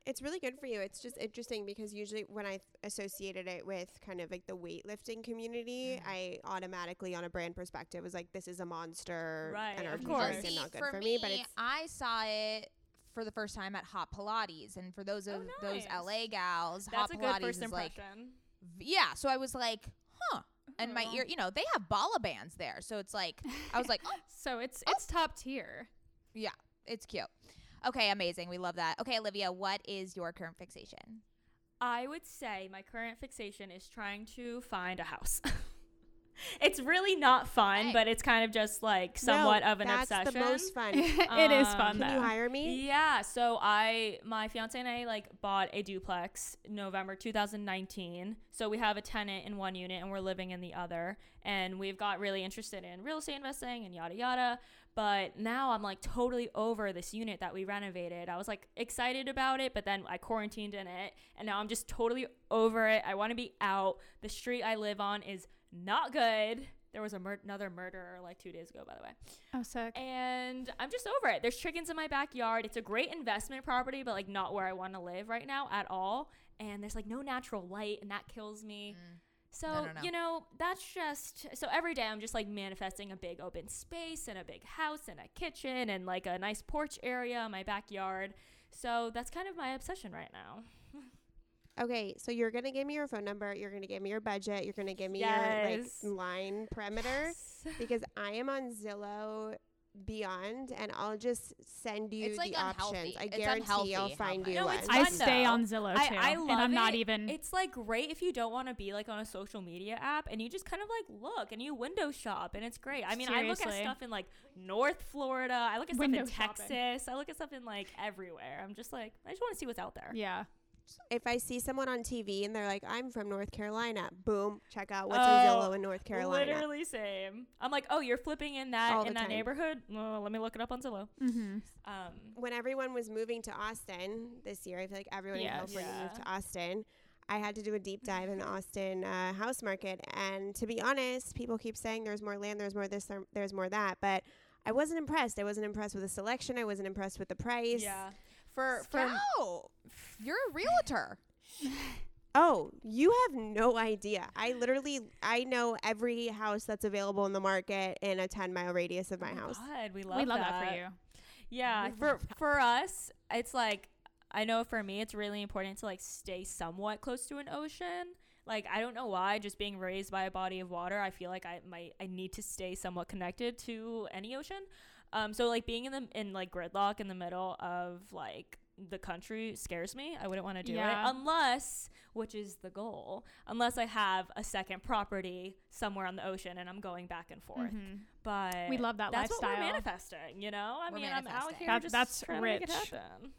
it's really good for you. It's just interesting because usually when I th- associated it with kind of like the weightlifting community, Mm. I automatically on a brand perspective was like this is a monster Right, of energy course. and not good for, for, me, but it's I saw it for the first time at Hot Pilates, and for those Oh, of those. LA gals, That's Hot a Pilates good first is like impression. v- yeah. So I was like, huh. And my ear, you know, they have bala bands there, so it's like I was like, *laughs* oh, so it's it's top tier. yeah, it's cute. Okay, amazing. We love that. Okay, Olivia, what is your current fixation? I would say my current fixation is trying to find a house. *laughs* it's really not fun, Hey. but it's kind of just like somewhat no, of an that's obsession. the most fun. *laughs* it is Um, fun Can though. you hire me? Yeah, so I my fiance and I like bought a duplex November 2019. So we have a tenant in one unit and we're living in the other and we've got really interested in real estate investing and yada yada. But now I'm like totally over this unit that we renovated. I was like excited about it, but then I quarantined in it and now I'm just totally over it. I want to be out. The street I live on is not good. There was a mur- another murderer like 2 days ago by the way Oh, sick. and I'm just over it. There's chickens in my backyard. It's a great investment property, but like not where I want to live right now at all. And there's like no natural light, and that kills me. Mm. So, No, no, no. you know, that's just so every day I'm just like manifesting a big open space and a big house and a kitchen and like a nice porch area in my backyard. So that's kind of my obsession right now. *laughs* Okay, so you're gonna give me your phone number. You're gonna give me your budget. You're gonna give me Yes. your like line *laughs* parameter because I am on Zillow Beyond, and I'll just send you It's, like, the options. unhealthy. I It's guarantee I'll find you No, one. it's I fun, stay though. on Zillow too, I and love I'm not even. It's like great if you don't want to be like on a social media app and you just kind of like look and you window shop and it's great. I mean, I look at stuff in like North Florida. I look at Window stuff in shopping. Texas. I look at stuff in like everywhere. I'm just like, I just want to see what's out there. yeah. If I see someone on TV and they're like, "I'm from North Carolina," boom, check out what's Oh, in Zillow in North Carolina. Literally same. I'm like, oh, you're flipping in that All in that time. neighborhood. Well, let me look it up on Zillow. Mm-hmm. Um, When everyone was moving to Austin this year, I feel like everyone Yes. in California moved to Austin. I had to do a deep dive in the Austin uh, house market, and to be honest, people keep saying there's more land, there's more this, there's more that, but I wasn't impressed. I wasn't impressed with the selection. I wasn't impressed with the price. yeah. For for Scout, you're a realtor. Oh, you have no idea. I literally I know every house that's available in the market in a 10 mile radius of my Oh house. God, we love we love that. for you. Yeah, We for for us, it's like I know for me, it's really important to like stay somewhat close to an ocean. Like I don't know why, just being raised by a body of water, I feel like I might I need to stay somewhat connected to any ocean. Um, so like being in the in like gridlock in the middle of like the country scares me. I wouldn't want to do Yeah. it unless, which is the goal, unless I have a second property somewhere on the ocean and I'm going back and forth. Mhm. But We love that that's what we're lifestyle. manifesting, you know? I We're mean, I'm out here That- just that's trying to make it rich. happen.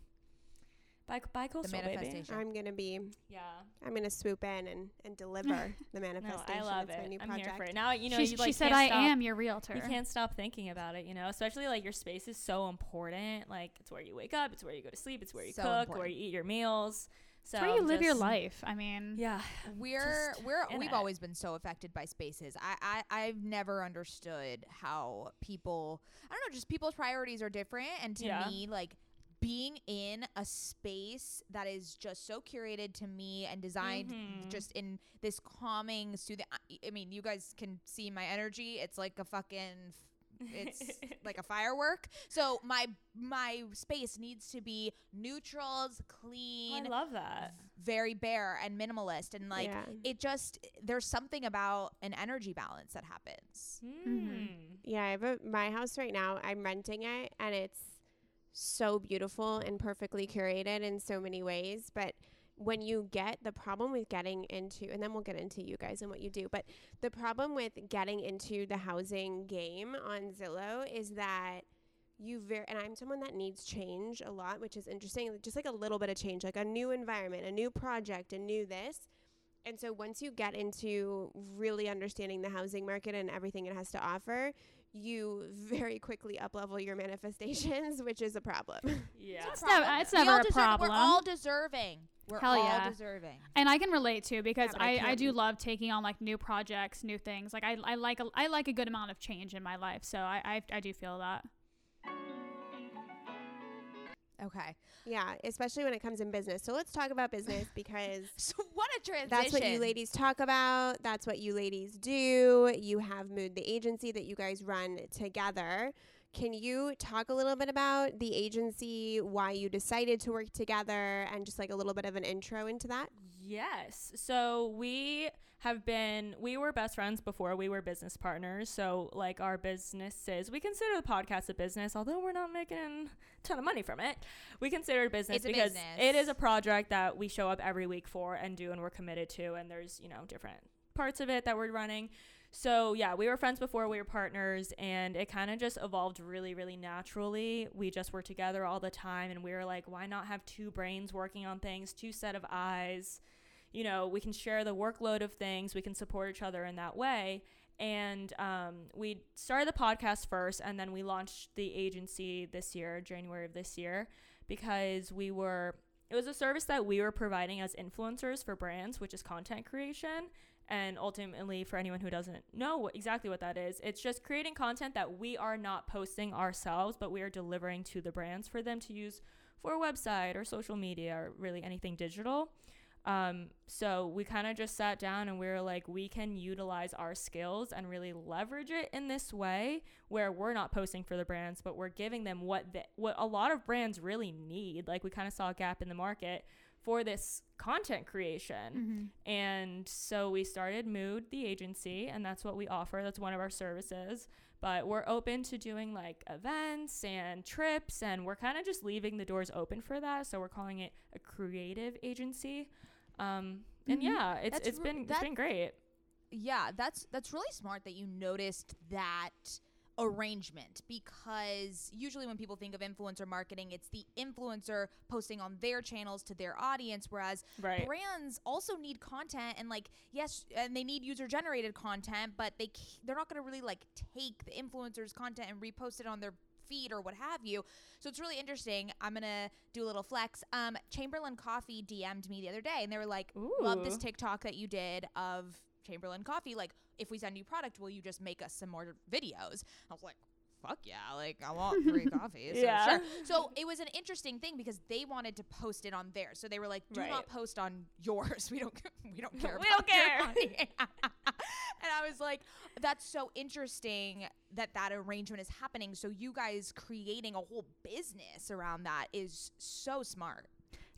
By, by The coastal, baby. I'm going to be Yeah. I'm going to swoop in and, and deliver *laughs* the manifestation. No, manifestation. I love It's my it. new I'm project. here for it. Now, you know, she, you, she like, said, can't "I stop- am your realtor." You can't stop thinking about it, you know, especially like your space is so important. Like, it's where you wake up, it's where you go to sleep, it's where you So cook, where you eat your meals. So It's where you live your life. I mean, Yeah. We're we're we've it. always been so affected by spaces. I, I I've never understood how people I don't know, just people's priorities are different and to Yeah. me like being in a space that is just so curated to me and designed Mhm. just in this calming soothing I, I mean you guys can see my energy it's like a fucking it's *laughs* like a firework so my my space needs to be neutrals clean I love that. very bare and minimalist and like yeah. it just there's something about an energy balance that happens Mm. Yeah, I have a, my house right now. I'm renting it and it's so beautiful and perfectly curated in so many ways, but when you get the problem with getting into and then we'll get into you guys and what you do, but the problem with getting into the housing game on Zillow is that you very and I'm someone that needs change a lot, which is interesting, just like a little bit of change, like a new environment, a new project, a new this. And so once you get into really understanding the housing market and everything it has to offer, you very quickly uplevel your manifestations, *laughs* which is a problem. *laughs* Yeah. It's never- it's We never all a deserve- problem. we're all deserving we're Hell all yeah. deserving and I can relate too because Yeah, I I, I, can't- do love taking on like new projects, new things. Like I, I like a, I like a good amount of change in my life, so I, I, I do feel that. Okay yeah, especially when it comes in business. So let's talk about business *laughs* because so what a transition that's what you ladies talk about. That's what you ladies do. You have Mood, the agency that you guys run together. Can you talk a little bit about the agency, why you decided to work together, and just like a little bit of an intro into that? Yes. So we have been we were best friends before we were business partners. So like our businesses, we consider the podcast a business, although we're not making a ton of money from it. We consider it a business It's a because business. it is a project that we show up every week for and do and we're committed to and there's, you know, different parts of it that we're running. So yeah, we were friends before we were partners and it kind of just evolved really really naturally. We just were together all the time and we were like why not have two brains working on things, two set of eyes you know, we can share the workload of things, we can support each other in that way. And um, we started the podcast first, and then we launched the agency this year, January of this year, because we were, it was a service that we were providing as influencers for brands, which is content creation. And ultimately, for anyone who doesn't know exactly what that is, it's just creating content that we are not posting ourselves, but we are delivering to the brands for them to use for a website or social media or really anything digital. Um, so we kind of just sat down and we were like, we can utilize our skills and really leverage it in this way where we're not posting for the brands, but we're giving them what the, what a lot of brands really need. Like we kind of saw a gap in the market for this content creation. And so we started Mood, the agency, and that's what we offer. That's one of our services. But we're open to doing like events and trips, and we're kind of just leaving the doors open for that. So we're calling it a creative agency. Um, and Mhm. yeah, it's That's it's re- been it's been great. yeah that's that's really smart that you noticed that arrangement because usually when people think of influencer marketing, it's the influencer posting on their channels to their audience, whereas Right. brands also need content and like yes, and they need user generated content, but they they're not going to really like take the influencer's content and repost it on their feed or what have you. So it's really interesting. I'm gonna do a little flex. Um, Chamberlain Coffee DM'd me the other day, and they were like, "Love this TikTok that you did of Chamberlain Coffee. Like, if we send you product, will you just make us some more videos?" I was like. Fuck yeah! Like I want free *laughs* coffee. So Yeah. sure. So it was an interesting thing because they wanted to post it on theirs. So they were like, "Do Right. not post on yours. We *laughs* don't. We don't care. We *laughs* about don't care." money." and I was like, "That's so interesting that that arrangement is happening. So you guys creating a whole business around that is so smart."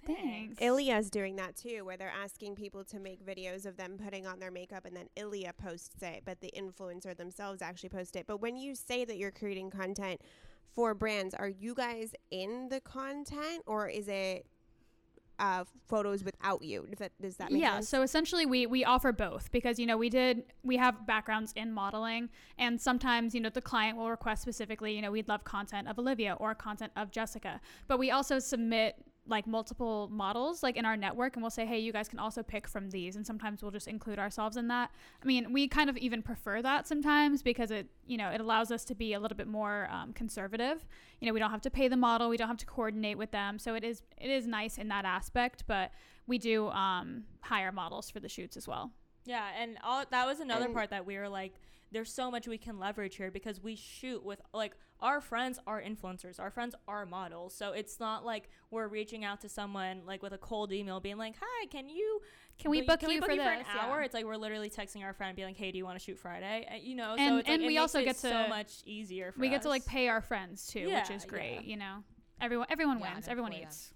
Thanks. Ilia's doing that too, where they're asking people to make videos of them putting on their makeup and then Ilia posts it, but the influencer themselves actually post it. But when you say that you're creating content for brands, are you guys in the content or is it uh, photos without you? Does that, does that make yeah sense? so essentially we we offer both because you know we did we have backgrounds in modeling and sometimes you know the client will request specifically you know we'd love content of olivia or content of jessica but we also submit like multiple models like in our network and we'll say hey you guys can also pick from these and sometimes we'll just include ourselves in that. I mean we kind of even prefer that sometimes because it you know it allows us to be a little bit more um, conservative. You know we don't have to pay the model we don't have to coordinate with them so it is it is nice in that aspect but we do um, hire models for the shoots as well. Yeah, and all that was another And- part that we were like, there's so much we can leverage here because we shoot with like our friends are influencers, our friends are models. So it's not like we're reaching out to someone like with a cold email being like, "Hi, can you Can we book can you we book for you for an hour?" Yeah. It's like we're literally texting our friend and being like, "Hey, do you want to shoot Friday?" Uh, you know, so And- it's like and it we makes also it get so to- much easier for we get to like pay our friends too which is great yeah. you know everyone everyone Yeah, wins everyone employ them. eats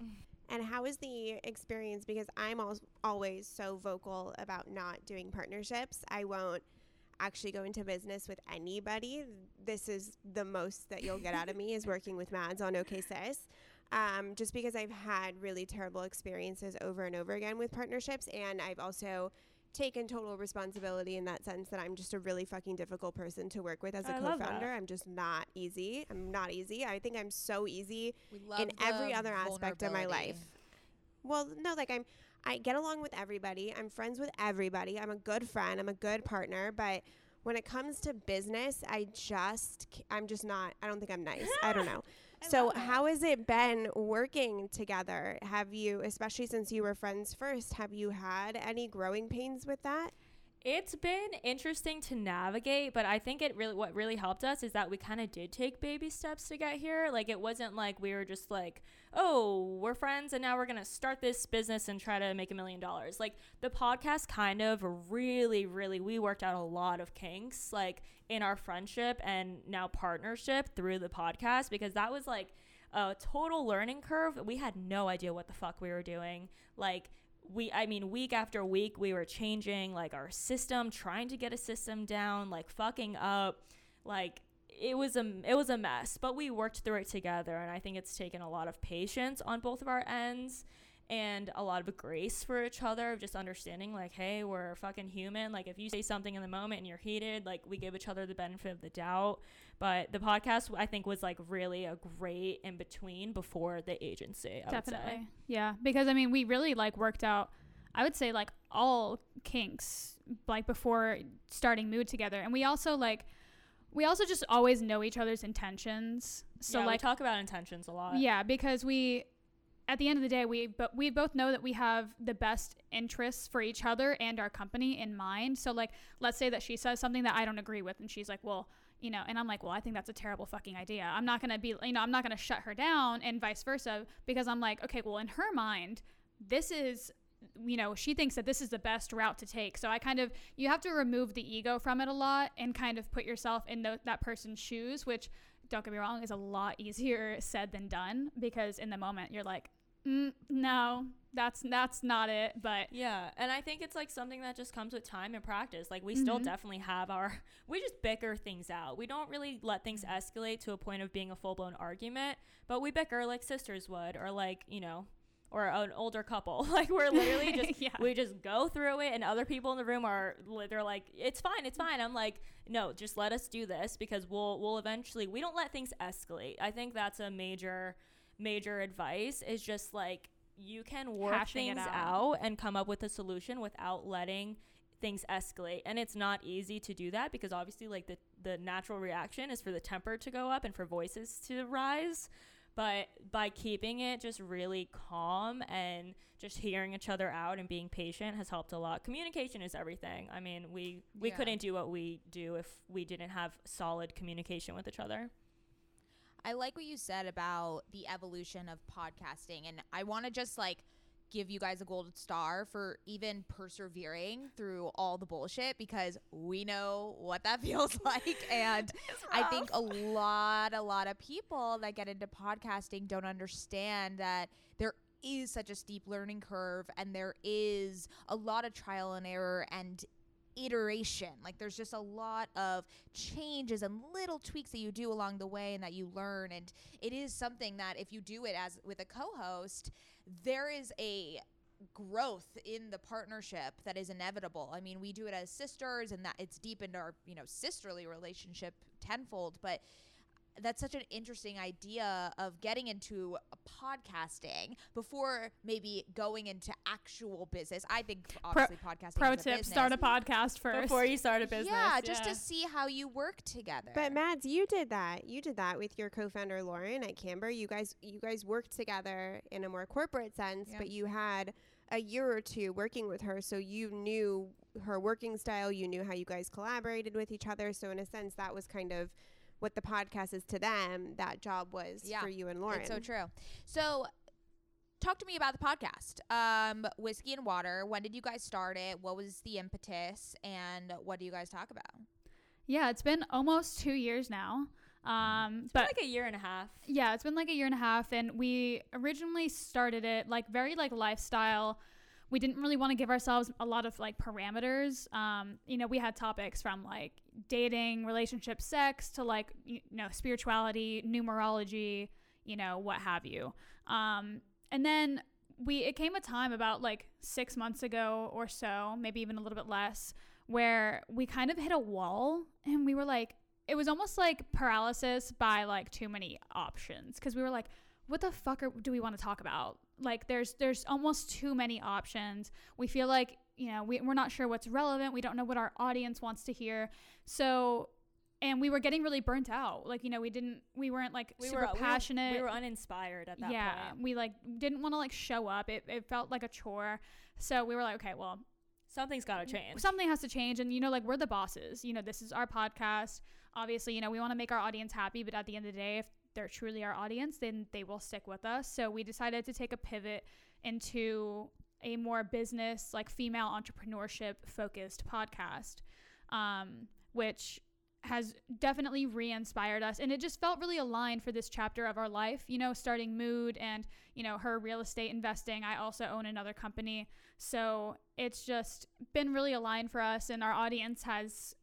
And how is the experience? Because I'm al- always so vocal about not doing partnerships. I won't actually go into business with anybody. This is the most that you'll get out of me is *laughs* working with Mads on OK Sis. Um, just because I've had really terrible experiences over and over again with partnerships, and I've also taken total responsibility in that sense that I'm just a really fucking difficult person to work with as a I co-founder. I'm just not easy. I'm not easy. I think I'm so easy In every other aspect of my life. Well, no, like I'm I get along with everybody. I'm friends with everybody. I'm a good friend. I'm a good partner, but when it comes to business, I just, I'm just not I don't think I'm nice. I don't know. *laughs* so, how has it been working together? Have you especially since you were friends first, have you had any growing pains with that? It's been interesting to navigate, but I think it really what really helped us is that we kind of did take baby steps to get here. Like it wasn't like we were just like, "Oh, we're friends and now we're going to start this business and try to make a million dollars." Like the podcast kind of really really we worked out a lot of kinks like in our friendship and now partnership through the podcast because that was like a total learning curve. We had no idea what the fuck we were doing. Like we I mean week after week we were changing like our system, trying to get a system down, like fucking up, like it was a it was a mess, but we worked through it together and I think it's taken a lot of patience on both of our ends and a lot of grace for each other of just understanding like hey we're fucking human. Like if you say something in the moment and you're heated like we give each other the benefit of the doubt. But the podcast i think was like really a great in between before the agency I would say. definitely. Yeah. Because i mean we really like worked out i would say like all kinks like before starting mood together. And we also like we also just always know each other's intentions. So yeah, like we talk about intentions a lot. Yeah because we at the end of the day we but we both know that we have the best interests for each other and our company in mind. So like let's say that she says something that i don't agree with and she's like well you know and i'm like well i think that's a terrible fucking idea. I'm not to be you know i'm not to shut her down and vice versa because i'm like okay well in her mind this is you know she thinks that this is the best route to take. So i kind of you have to remove the ego from it a lot and kind of put yourself in tho- that person's shoes which don't get me wrong is a lot *laughs* easier said than done because in the moment you're like mm, no that's that's not it but Yeah, and I think it's like something that just comes with time and practice. Like we still Mhm. definitely have our *laughs* we just bicker things out. We don't really let things escalate to a point of being a full-blown argument, but we bicker like sisters would or like, you know, or an older couple. *laughs* like we're literally just *laughs* Yeah. we just go through it, and other people in the room are they're like, "It's fine, it's fine." I'm like, "No, just let us do this because we'll we'll eventually we don't let things escalate." I think that's a major major advice is just like you can work Hashing things out. out and come up with a solution without letting things escalate. And it's not easy to do that because obviously like the the natural reaction is for the temper to go up and for voices to rise. But by keeping it just really calm and just hearing each other out and being patient has helped a lot. Communication is everything. I mean we we Yeah. couldn't do what we do if we didn't have solid communication with each other I like what you said about the evolution of podcasting, and I want to just like give you guys a gold star for even persevering through all the bullshit because we know what that *laughs* feels like, and *laughs* I think a lot, a lot of people that get into podcasting don't understand that there is such a steep learning curve, and there is a lot of trial and error and iteration. Like there's just a lot of changes and little tweaks that you do along the way and that you learn and it is something that if you do it as with a co-host, there is a growth in the partnership that is inevitable. I mean, we do it as sisters and that it's deepened our, you know, sisterly relationship tenfold, but that's such an interesting idea of getting into podcasting before maybe going into actual business. I think obviously podcasting Pro is a tip: business. start a podcast first. before you start a business Yeah, just to see how you work together. But Mads, you did that. You did that with your co-founder Lauren at Camber. You guys, you guys worked together in a more corporate sense, Yeah. but you had a year or two working with her, so you knew her working style. You knew how you guys collaborated with each other. So in a sense, that was kind of what the podcast is to them. That job was Yeah, for you and Lauren. It's so true. So, talk to me about the podcast. Um, Whiskey and Water. When did you guys start it? What was the impetus? And what do you guys talk about? yeah, it's been almost two years now. Um, it's but been like a year and a half yeah, it's been like a year and a half, and we originally started it like very like lifestyle. We didn't really want to give ourselves a lot of like parameters. Um, you know, we had topics from like dating, relationship, sex to like you know spirituality, numerology, you know, what have you. Um, and then we it came a time about like six months ago or so, maybe even a little bit less, where we kind of hit a wall, and we were like, it was almost like paralysis by like too many options because we were like what the fuck are, do we want to talk about like there's there's almost too many options. We feel like you know we, we're not sure what's relevant. We don't know what our audience wants to hear. So and we were getting really burnt out. Like you know we didn't we weren't like we super were we were- passionate. we were, uninspired at that yeah point. we like didn't want to like show up. It, it felt like a chore. So we were like okay well something's got to change. something has to change. And you know like we're the bosses. You know this is our podcast. Obviously you know we want to make our audience happy. But at the end of the day if they're truly our audience then they will stick with us. So we decided to take a pivot into a more business like female entrepreneurship focused podcast um, which has definitely re-inspired us. And it just felt really aligned for this chapter of our life you know starting mood and you know her real estate investing. I also own another company. So it's just been really aligned for us and our audience has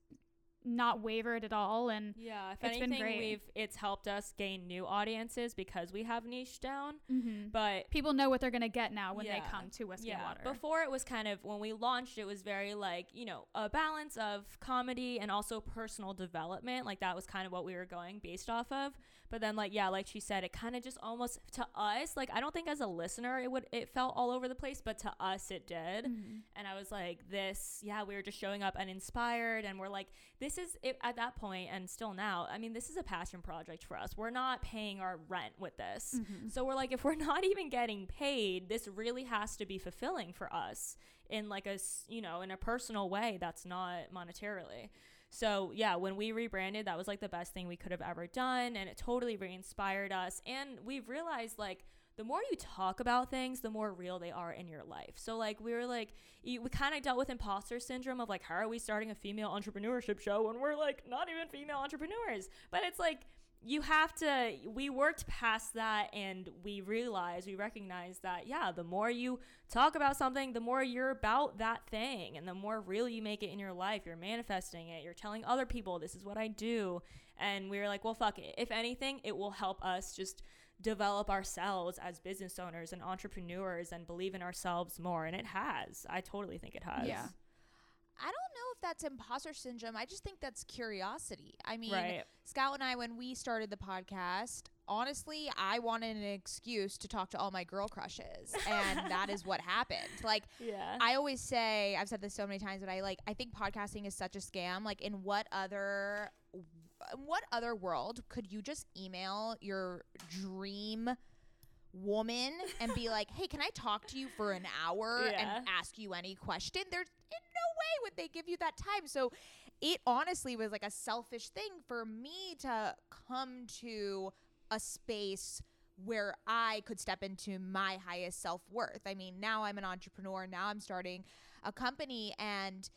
not wavered at all and yeah if It's been anything great. we've it's helped us gain new audiences because we have niche down mm-hmm. but people know what they're going to get now when Yeah. they come to whiskey and water Before it was kind of when we launched, it was very like you know a balance of comedy and also personal development. Like that was kind of what we were going based off of. But then like yeah, like she said, it kind of just almost to us like I don't think as a listener it would it felt all over the place, but to us it did. Mhm. And I was like, this yeah, we were just showing up uninspired, and we're like, this is it, at that point and still now. I mean, this is a passion project for us. We're not paying our rent with this. Mhm. So we're like, if we're *laughs* not even getting paid, this really has to be fulfilling for us in like a, you know, in a personal way that's not monetarily. So yeah, when we rebranded, that was like the best thing we could have ever done. And it totally re-inspired us. And we've realized like, the more you talk about things, the more real they are in your life. So like we were like, we kind of dealt with imposter syndrome of like, how are we starting a female entrepreneurship show when we're like not even female entrepreneurs? But it's like you have to we worked past that and we realized we recognized that yeah the more you talk about something the more you're about that thing and the more real you make it in your life you're manifesting it you're telling other people this is what i do and we were like well fuck it if anything it will help us just develop ourselves as business owners and entrepreneurs and believe in ourselves more. And it has. I totally think it has. Yeah. I don't know if that's imposter syndrome. I just think that's curiosity. I mean, Right. Scout and I, when we started the podcast, honestly, I wanted an excuse to talk to all my girl crushes, and that is what happened. *laughs* Like, Yeah. I always say, I've said this so many times, but I like, I think podcasting is such a scam. Like, in what other, in what other world could you just email your dream? woman and be like, "Hey, can I talk to you for an hour Yeah. and ask you any question?" There's in no way would they give you that time. So it honestly was like a selfish thing for me to come to a space where I could step into my highest self-worth. I mean, now I'm an entrepreneur, now I'm starting a company and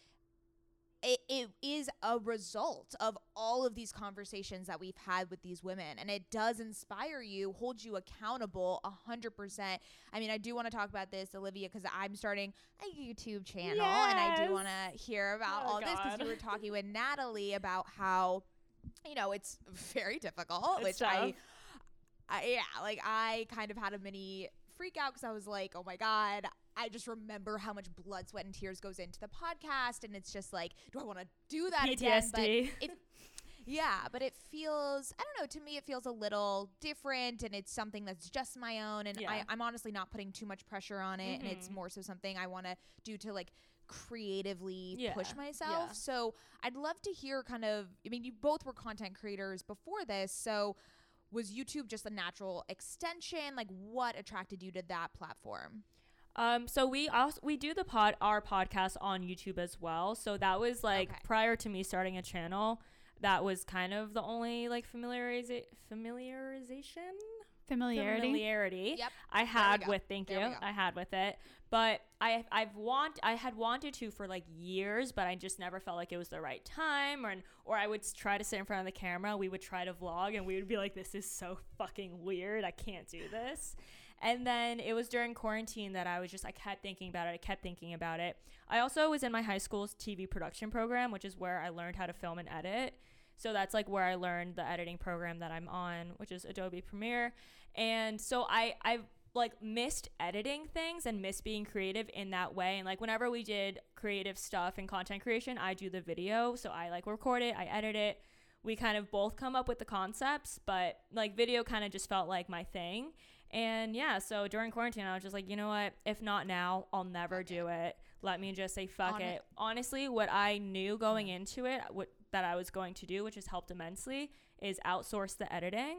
it, it is a result of all of these conversations that we've had with these women and it does inspire you hold you accountable 100% i mean i do want to talk about this olivia because i'm starting a youtube channel and i do want to hear about Oh, all this because God. you were *laughs* talking with natalie about how you know it's very difficult It's which i. I, yeah, like I kind of had a mini freak out because I was like, oh my God, I just remember how much blood, sweat, and tears goes into the podcast. And it's just like, do I want to do that again? But PTSD. it, yeah, but it feels, I don't know, to me, it feels a little different and it's something that's just my own. And I, Yeah. I'm honestly not putting too much pressure on it. And it's Mhm. more so something I want to do to like creatively Yeah, push myself. yeah. So I'd love to hear kind of, I mean, you both were content creators before this. So was YouTube just a natural extension? Like, what attracted you to that platform? Um, so we also we do the pod our podcast on YouTube as well. So that was like Okay. prior to me starting a channel. That was kind of the only like familiariza- familiarization Familiarity. familiarity Yep. I had with thank There you. I had with it but I I've want I had wanted to for like years but I just never felt like it was the right time or or I would try to sit in front of the camera we would try to vlog and we would be like this is so fucking weird I can't do this and then it was during quarantine that I was just I kept thinking about it I kept thinking about it I also was in my high school's TV production program which is where I learned how to film and edit so that's like where I learned the editing program that I'm on, which is Adobe Premiere. And so I I've like missed editing things and missed being creative in that way. And like whenever we did creative stuff and content creation, I do the video. So I like record it, I edit it. We kind of both come up with the concepts, but like video kind of just felt like my thing. And yeah, so during quarantine, I was just like, you know what? If not now, I'll never do it. Let me just say fuck On it. Honestly, what I knew going into it, what that I was going to do, which has helped immensely, is outsource the editing.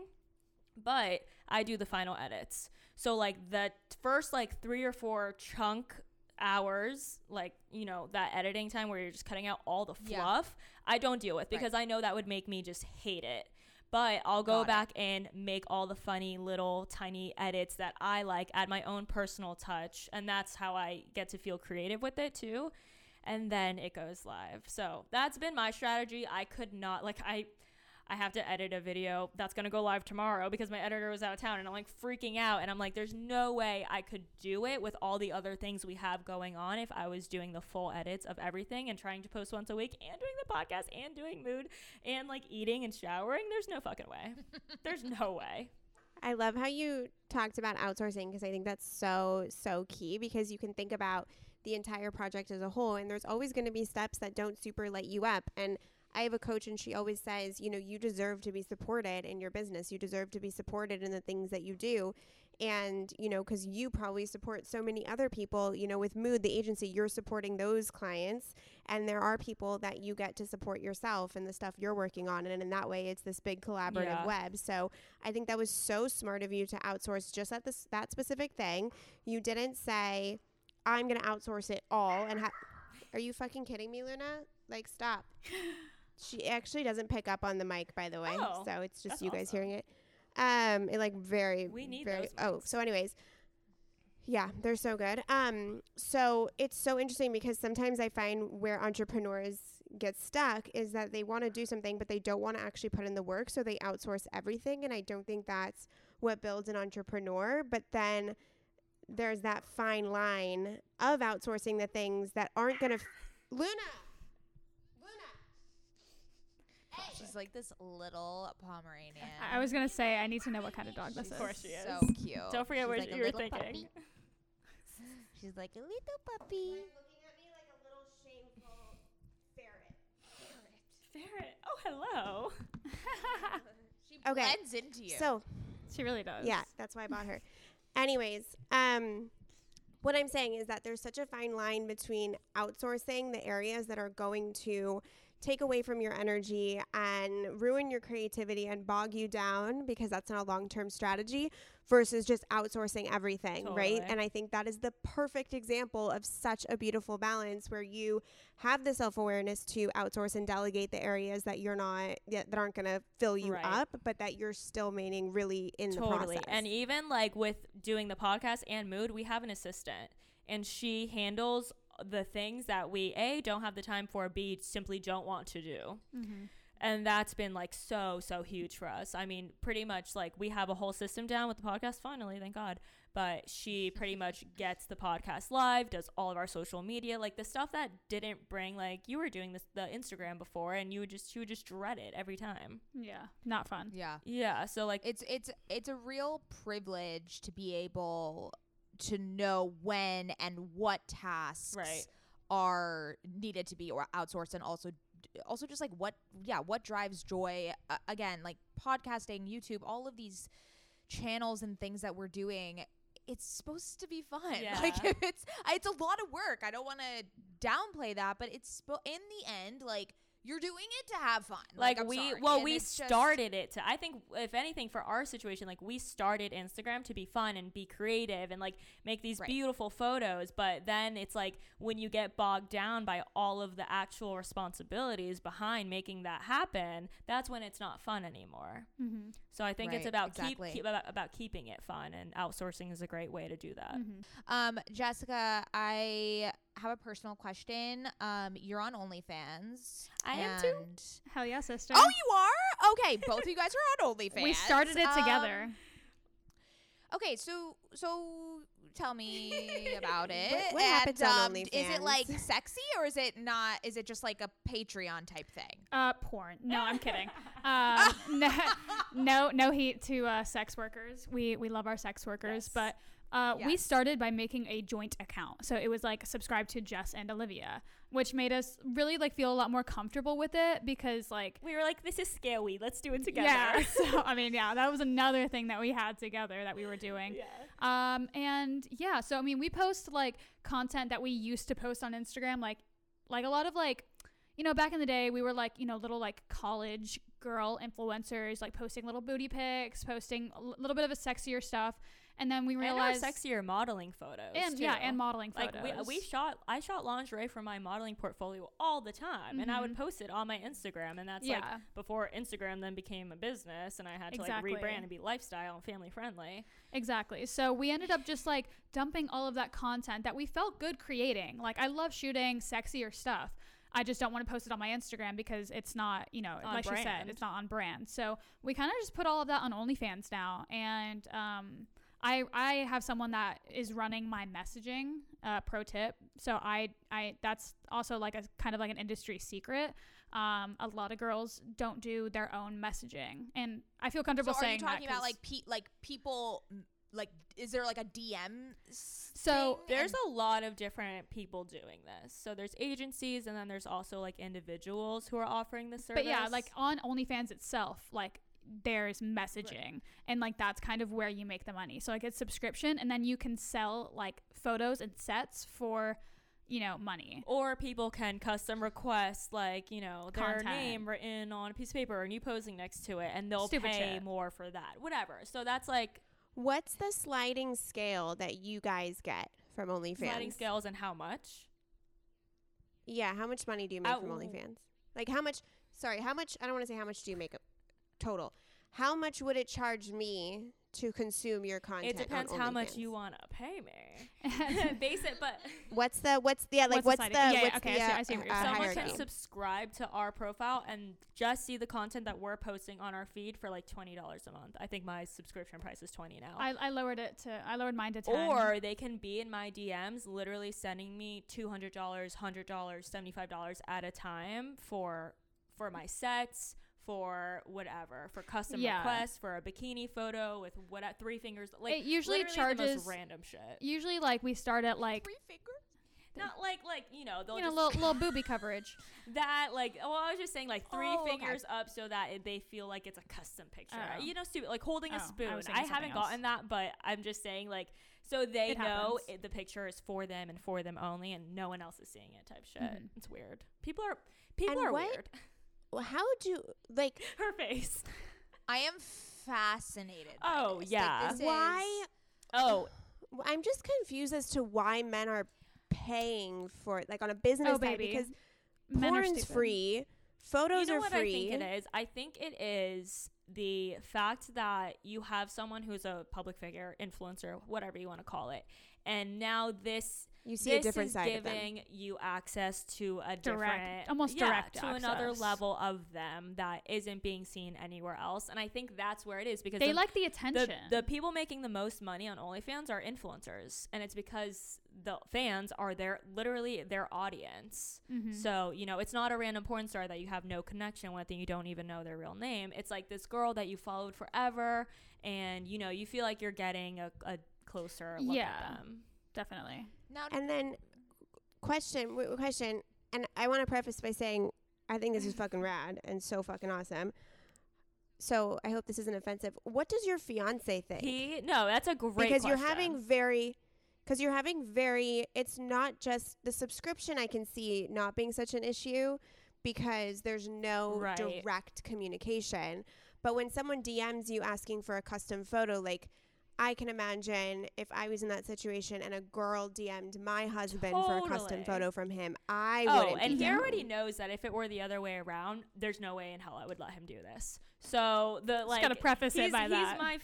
But I do the final edits. So like the first like three or four chunk hours, like you know that editing time where you're just cutting out all the Yeah. fluff, I don't deal with Right. because I know that would make me just hate it. But I'll go Got it. back and make all the funny little tiny edits that I like, add my own personal touch, and that's how I get to feel creative with it too. And then it goes live. So that's been my strategy. I could not like I I have to edit a video that's gonna go live tomorrow because my editor was out of town and I'm like freaking out and I'm like, there's no way I could do it with all the other things we have going on if I was doing the full edits of everything and trying to post once a week and doing the podcast and doing mood and like eating and showering. There's no fucking way. *laughs* There's no way. I love how you talked about outsourcing because I think that's so, so key because you can think about the entire project as a whole and there's always going to be steps that don't super light you up. And I have a coach and she always says, you know, you deserve to be supported in your business. You deserve to be supported in the things that you do. And, you know, because you probably support so many other people, you know, with Mood, the agency, you're supporting those clients. And there are people that you get to support yourself and the stuff you're working on. And in that way, it's this big collaborative Yeah. web. So I think that was so smart of you to outsource just at this that specific thing. You didn't say, I'm going to outsource it all. And ha- are you fucking kidding me, Luna? Like, stop. *laughs* She actually doesn't pick up on the mic, by the way. Oh, so it's just you guys awesome. hearing it. Um, it like very, We need very. those Oh, so anyways, yeah, they're so good. Um, so it's so interesting because sometimes I find where entrepreneurs get stuck is that they want to do something, but they don't want to actually put in the work, so they outsource everything. And I don't think that's what builds an entrepreneur. But then there's that fine line of outsourcing the things that aren't gonna. F- Luna, Luna. She's like this little Pomeranian. I, I was gonna say I need to know what kind of dog this She's is. Of course she is. So cute. Don't forget She's what like you were thinking. She's like a little puppy. looking like a little shameful ferret. Ferret. Oh, hello. *laughs* She Okay, blends into you. So She really does. Yeah, that's why I bought her. Anyways, um, what I'm saying is that there's such a fine line between outsourcing the areas that are going to take away from your energy and ruin your creativity and bog you down because that's not a long-term strategy versus just outsourcing everything, right? And I think that is the perfect example of such a beautiful balance where you have the self-awareness to outsource and delegate the areas that you're not that aren't going to fill you Right. up, but that you're still remaining really in the totally. process. And even like with doing the podcast and mood, we have an assistant and she handles the things that we A don't have the time for, B simply don't want to do. Mm-hmm. And that's been like so, so huge for us. I mean, pretty much like we have a whole system down with the podcast finally, thank God. But she pretty much *laughs* gets the podcast live, does all of our social media, like the stuff that didn't bring like you were doing this the Instagram before and you would just she would just dread it every time. Yeah. Not fun. yeah. Yeah. So like it's it's it's a real privilege to be able to know when and what tasks Right. are needed to be or outsourced and also also just like what yeah what drives joy. Uh, again like podcasting youtube all of these channels and things that we're doing it's supposed to be fun. *laughs* Like it's it's a lot of work. I don't want to downplay that but it's in the end like you're doing it to have fun like, I'm we sorry. well And we it's just- started it to i think if anything for our situation like we started instagram to be fun and be creative and like make these Right. beautiful photos but then it's like when you get bogged down by all of the actual responsibilities behind making that happen that's when it's not fun anymore Mm-hmm. so i think it's about exactly. keep, keep about, about keeping it fun and outsourcing is a great way to do that Mm-hmm. Um, Jessica, I have a personal question. Um, you're on OnlyFans. I am too. Hell yeah, sister. Oh, you are? Okay, both of you guys are on *laughs* OnlyFans. we started it Um, together. Okay, so so tell me *laughs* about it. What- what and, happens on um, Is it like sexy or is it not? Is it just like a Patreon type thing? Uh, porn. No, I'm kidding. Uh, *laughs* no, no, no heat to uh, sex workers. We we love our sex workers, Yes. but uh, we started by making a joint account. So it was like subscribe to Jess and Olivia, which made us really like feel a lot more comfortable with it because like we were like this is scary let's do it together yeah. *laughs* So *laughs* I mean, yeah, that was another thing that we had together that we were doing. yeah Um, and yeah, so I mean, we post like content that we used to post on Instagram, like like a lot of like, you know, back in the day, we were like, you know, little like college girl influencers, like posting little booty pics, posting a little bit of a sexier stuff, and then we realized, and sexier modeling photos and yeah, and modeling like photos. we, we shot i shot lingerie for my modeling portfolio all the time and i would Mhm. post it on my instagram and that's yeah, like before instagram then became a business and i had to Exactly. like rebrand and be lifestyle and family friendly Exactly. So we ended up just like dumping all of that content that we felt good creating. Like I love shooting sexier stuff. I just don't want to post it on my Instagram because it's not, you know, On like she said, it's not on brand. So we kind of just put all of that on OnlyFans now. And um, I I have someone that is running my messaging. Uh, pro tip. So I I that's also like a kind of like an industry secret. Um, a lot of girls don't do their own messaging, and I feel comfortable So comfortable are you talking that about 'cause- like pe- like people like is there like a DM? So thing? there's And- a lot of different people doing this so there's agencies and then there's also like individuals who are offering the service But yeah, like on OnlyFans itself, like there's messaging and like that's kind of where you make the money. So like it's subscription and then you can sell like photos and sets for, you know, money. or people can custom request like you know their Content. name written on a piece of paper and you posing next to it and they'll Stupid pay shit. more for that whatever so that's like What's the sliding scale that you guys get from OnlyFans? sliding scales and how much Yeah, how much money do you make from Ow. OnlyFans? Like how much? Sorry, how much? I don't want to say how much do you make a total. How much would it charge me to consume your content? it depends on how much you want to pay me *laughs* *laughs* base it but What's the what's the yeah, like what's, sliding- the yeah, yeah, what's okay, the I see- uh, I see what you're uh, someone hierarchy? can subscribe to our profile and just see the content that we're posting on our feed for like $20 a month i think my subscription price is 20 now I, I lowered it to I lowered mine to 10. or they can be in my DMs, literally sending me two hundred dollars, hundred dollars, seventy five dollars at a time for for my sets, for whatever, for custom Yeah. requests, for a bikini photo with what at three fingers. Like It usually literally the most charges- random shit. Usually, like we start at like Three fingers. Not like like you know they'll you know just little little booby *laughs* coverage. that like well I was just saying like three Oh, okay. fingers up so that it, they feel like it's a custom picture. Oh. You know, stupid like holding Oh, a I spoon. was I, haven't else. gotten that, but I'm just saying like so they It know it, the picture is for them and for them only, and no one else is seeing it. Type shit. Mhm. It's weird. People are people And are what- weird. *laughs* Well, how would you like? *laughs* Her face. I am fascinated. by Oh, this. Yeah. this Why? is- Oh, I'm just confused as to why men are paying for it, like on a business Oh, side, baby. because Men are porn's stupid. free, photos you know are what free. I think it is? I think it is the fact that you have someone who's a public figure, influencer, whatever you want to call it, and now this You see this a different is side of them. giving you access to a Direct- different, almost yeah, direct to another level of them that isn't being seen anywhere else. And I think that's where it is because They the, like the the, attention. the people making the most money on OnlyFans are influencers, and it's because the fans are their literally their audience. Mhm. So, you know, it's not a random porn star that you have no connection with and you don't even know their real name. It's like this girl that you followed forever and, you know, you feel like you're getting a, a closer look Yeah. at them. Definitely. Now, And then, question, w- question, and I want to preface by saying I think this is *laughs* fucking rad and so fucking awesome. So I hope this isn't offensive. What does your fiance think? He, no, that's a great because you're having very because you're having very it's not just the subscription i can see not being such an issue because there's no Right. direct communication but when someone dms you asking for a custom photo like i can imagine if i was in that situation and a girl dm'd my husband for a custom photo from him i Oh, wouldn't and be he down. already knows that if it were the other way around, there's no way in hell I would let him do this. So the like gotta preface it he's, by he's my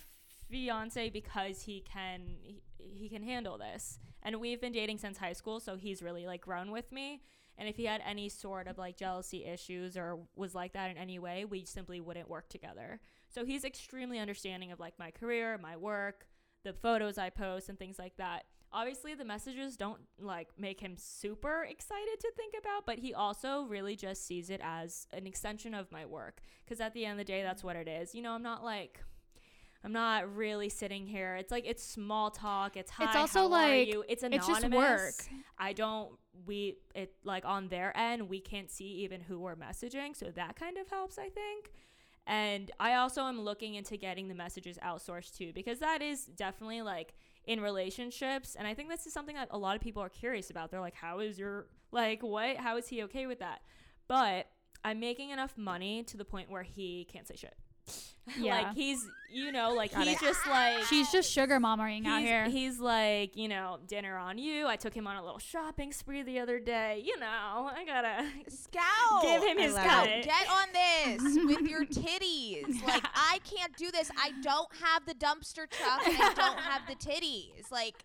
fiance because he can he, he can handle this, and we've been dating since high school, so he's really like grown with me. And if he had any sort of like jealousy issues or was like that in any way, we simply wouldn't work together. So he's extremely understanding of like my career, my work, the photos I post, and things like that. Obviously, the messages don't like make him super excited to think about, but he also really just sees it as an extension of my work. Because at the end of the day, that's mm-hmm. what it is. You know, I'm not like. I'm not really sitting here. It's like it's small talk. It's hi. also how are like- you? It's anonymous. it's just work. I don't. We it like on their end, we can't see even who we're messaging, so that kind of helps, I think. And I also am looking into getting the messages outsourced too, because that is definitely like in relationships, and I think this is something that a lot of people are curious about. They're like, "How is your like what? How is he okay with that?" But I'm making enough money to the point where he can't say shit. *laughs* Yeah. like he's, you know, like Got he's it. just like She's just sugar mommering out he's, here. he's like, you know, dinner on you. I took him on a little shopping spree the other day. You know, I gotta Scout. give him I his love cut. Get on this with your titties. *laughs* Like I can't do this. I don't have the dumpster truck and I don't have the titties. Like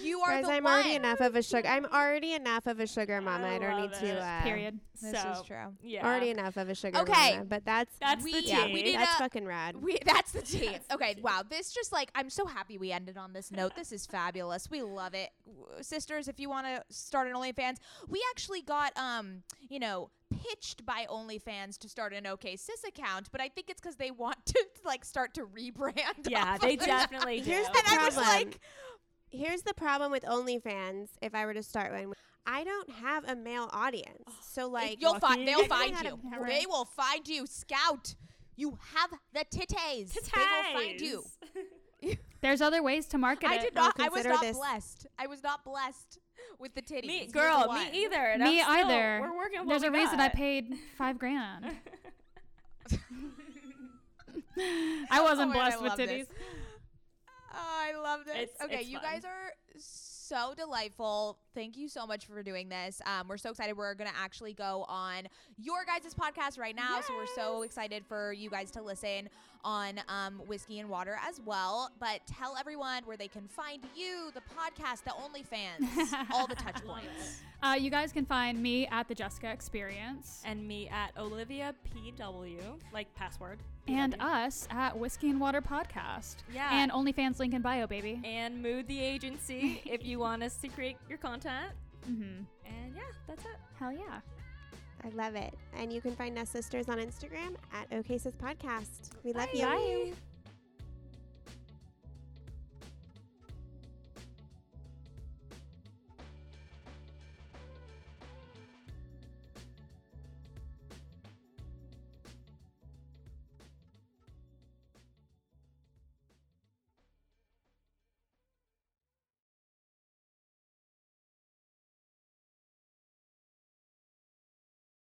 you are Guys, the I'm one. already enough of a sugar. I'm already enough of a sugar mama. I, don't love need to. Uh, Period. This so, is true. Yeah. Already enough of a sugar Okay. mama. But that's That's we, the yeah, we need that's a, fucking rad. We that's the *laughs* tea. Okay, wow. This just like I'm so happy we ended on this note. This is fabulous. We love it. Sisters, if you want to start an OnlyFans, we actually got um, you know, pitched by OnlyFans to start an OK Sis account, but I think it's cuz they want *laughs* to like start to rebrand. Yeah, they definitely *laughs* do. Here's the And I was problem. like, Here's the problem with OnlyFans. If I were to start one, I don't have a male audience. So like, you'll find they'll find you. They will find you. Scout. You have the titties. They will find you. *laughs* There's other ways to market I it. did I'll not. I was not this- blessed. I was not blessed with the titties. me, girl, me either. and Me still- either. We're working. with There's what a we reason I paid *laughs* five grand. *laughs* I wasn't Oh my God, blessed I with titties. this. *gasps* Oh, I love this. It's- okay, it's you fun. guys are so delightful. Thank you so much for doing this. Um, we're so excited. We're gonna actually go on your guys' podcast right now, so we're so excited for you guys to listen on um, whiskey and water as well. But tell everyone where they can find you, the podcast, the OnlyFans, *laughs* all the touch points. Uh, you guys can find me at the Jessica Experience and me at Olivia PW, like password. and PW. us at Whiskey and Water Podcast. Yeah. And OnlyFans link in bio, baby. and Mood the agency if you want us to create your content. Mm-hmm. And yeah, that's it. Hell yeah. I love it. And you can find us sisters on Instagram at OK Sis Podcast. We love you. Bye.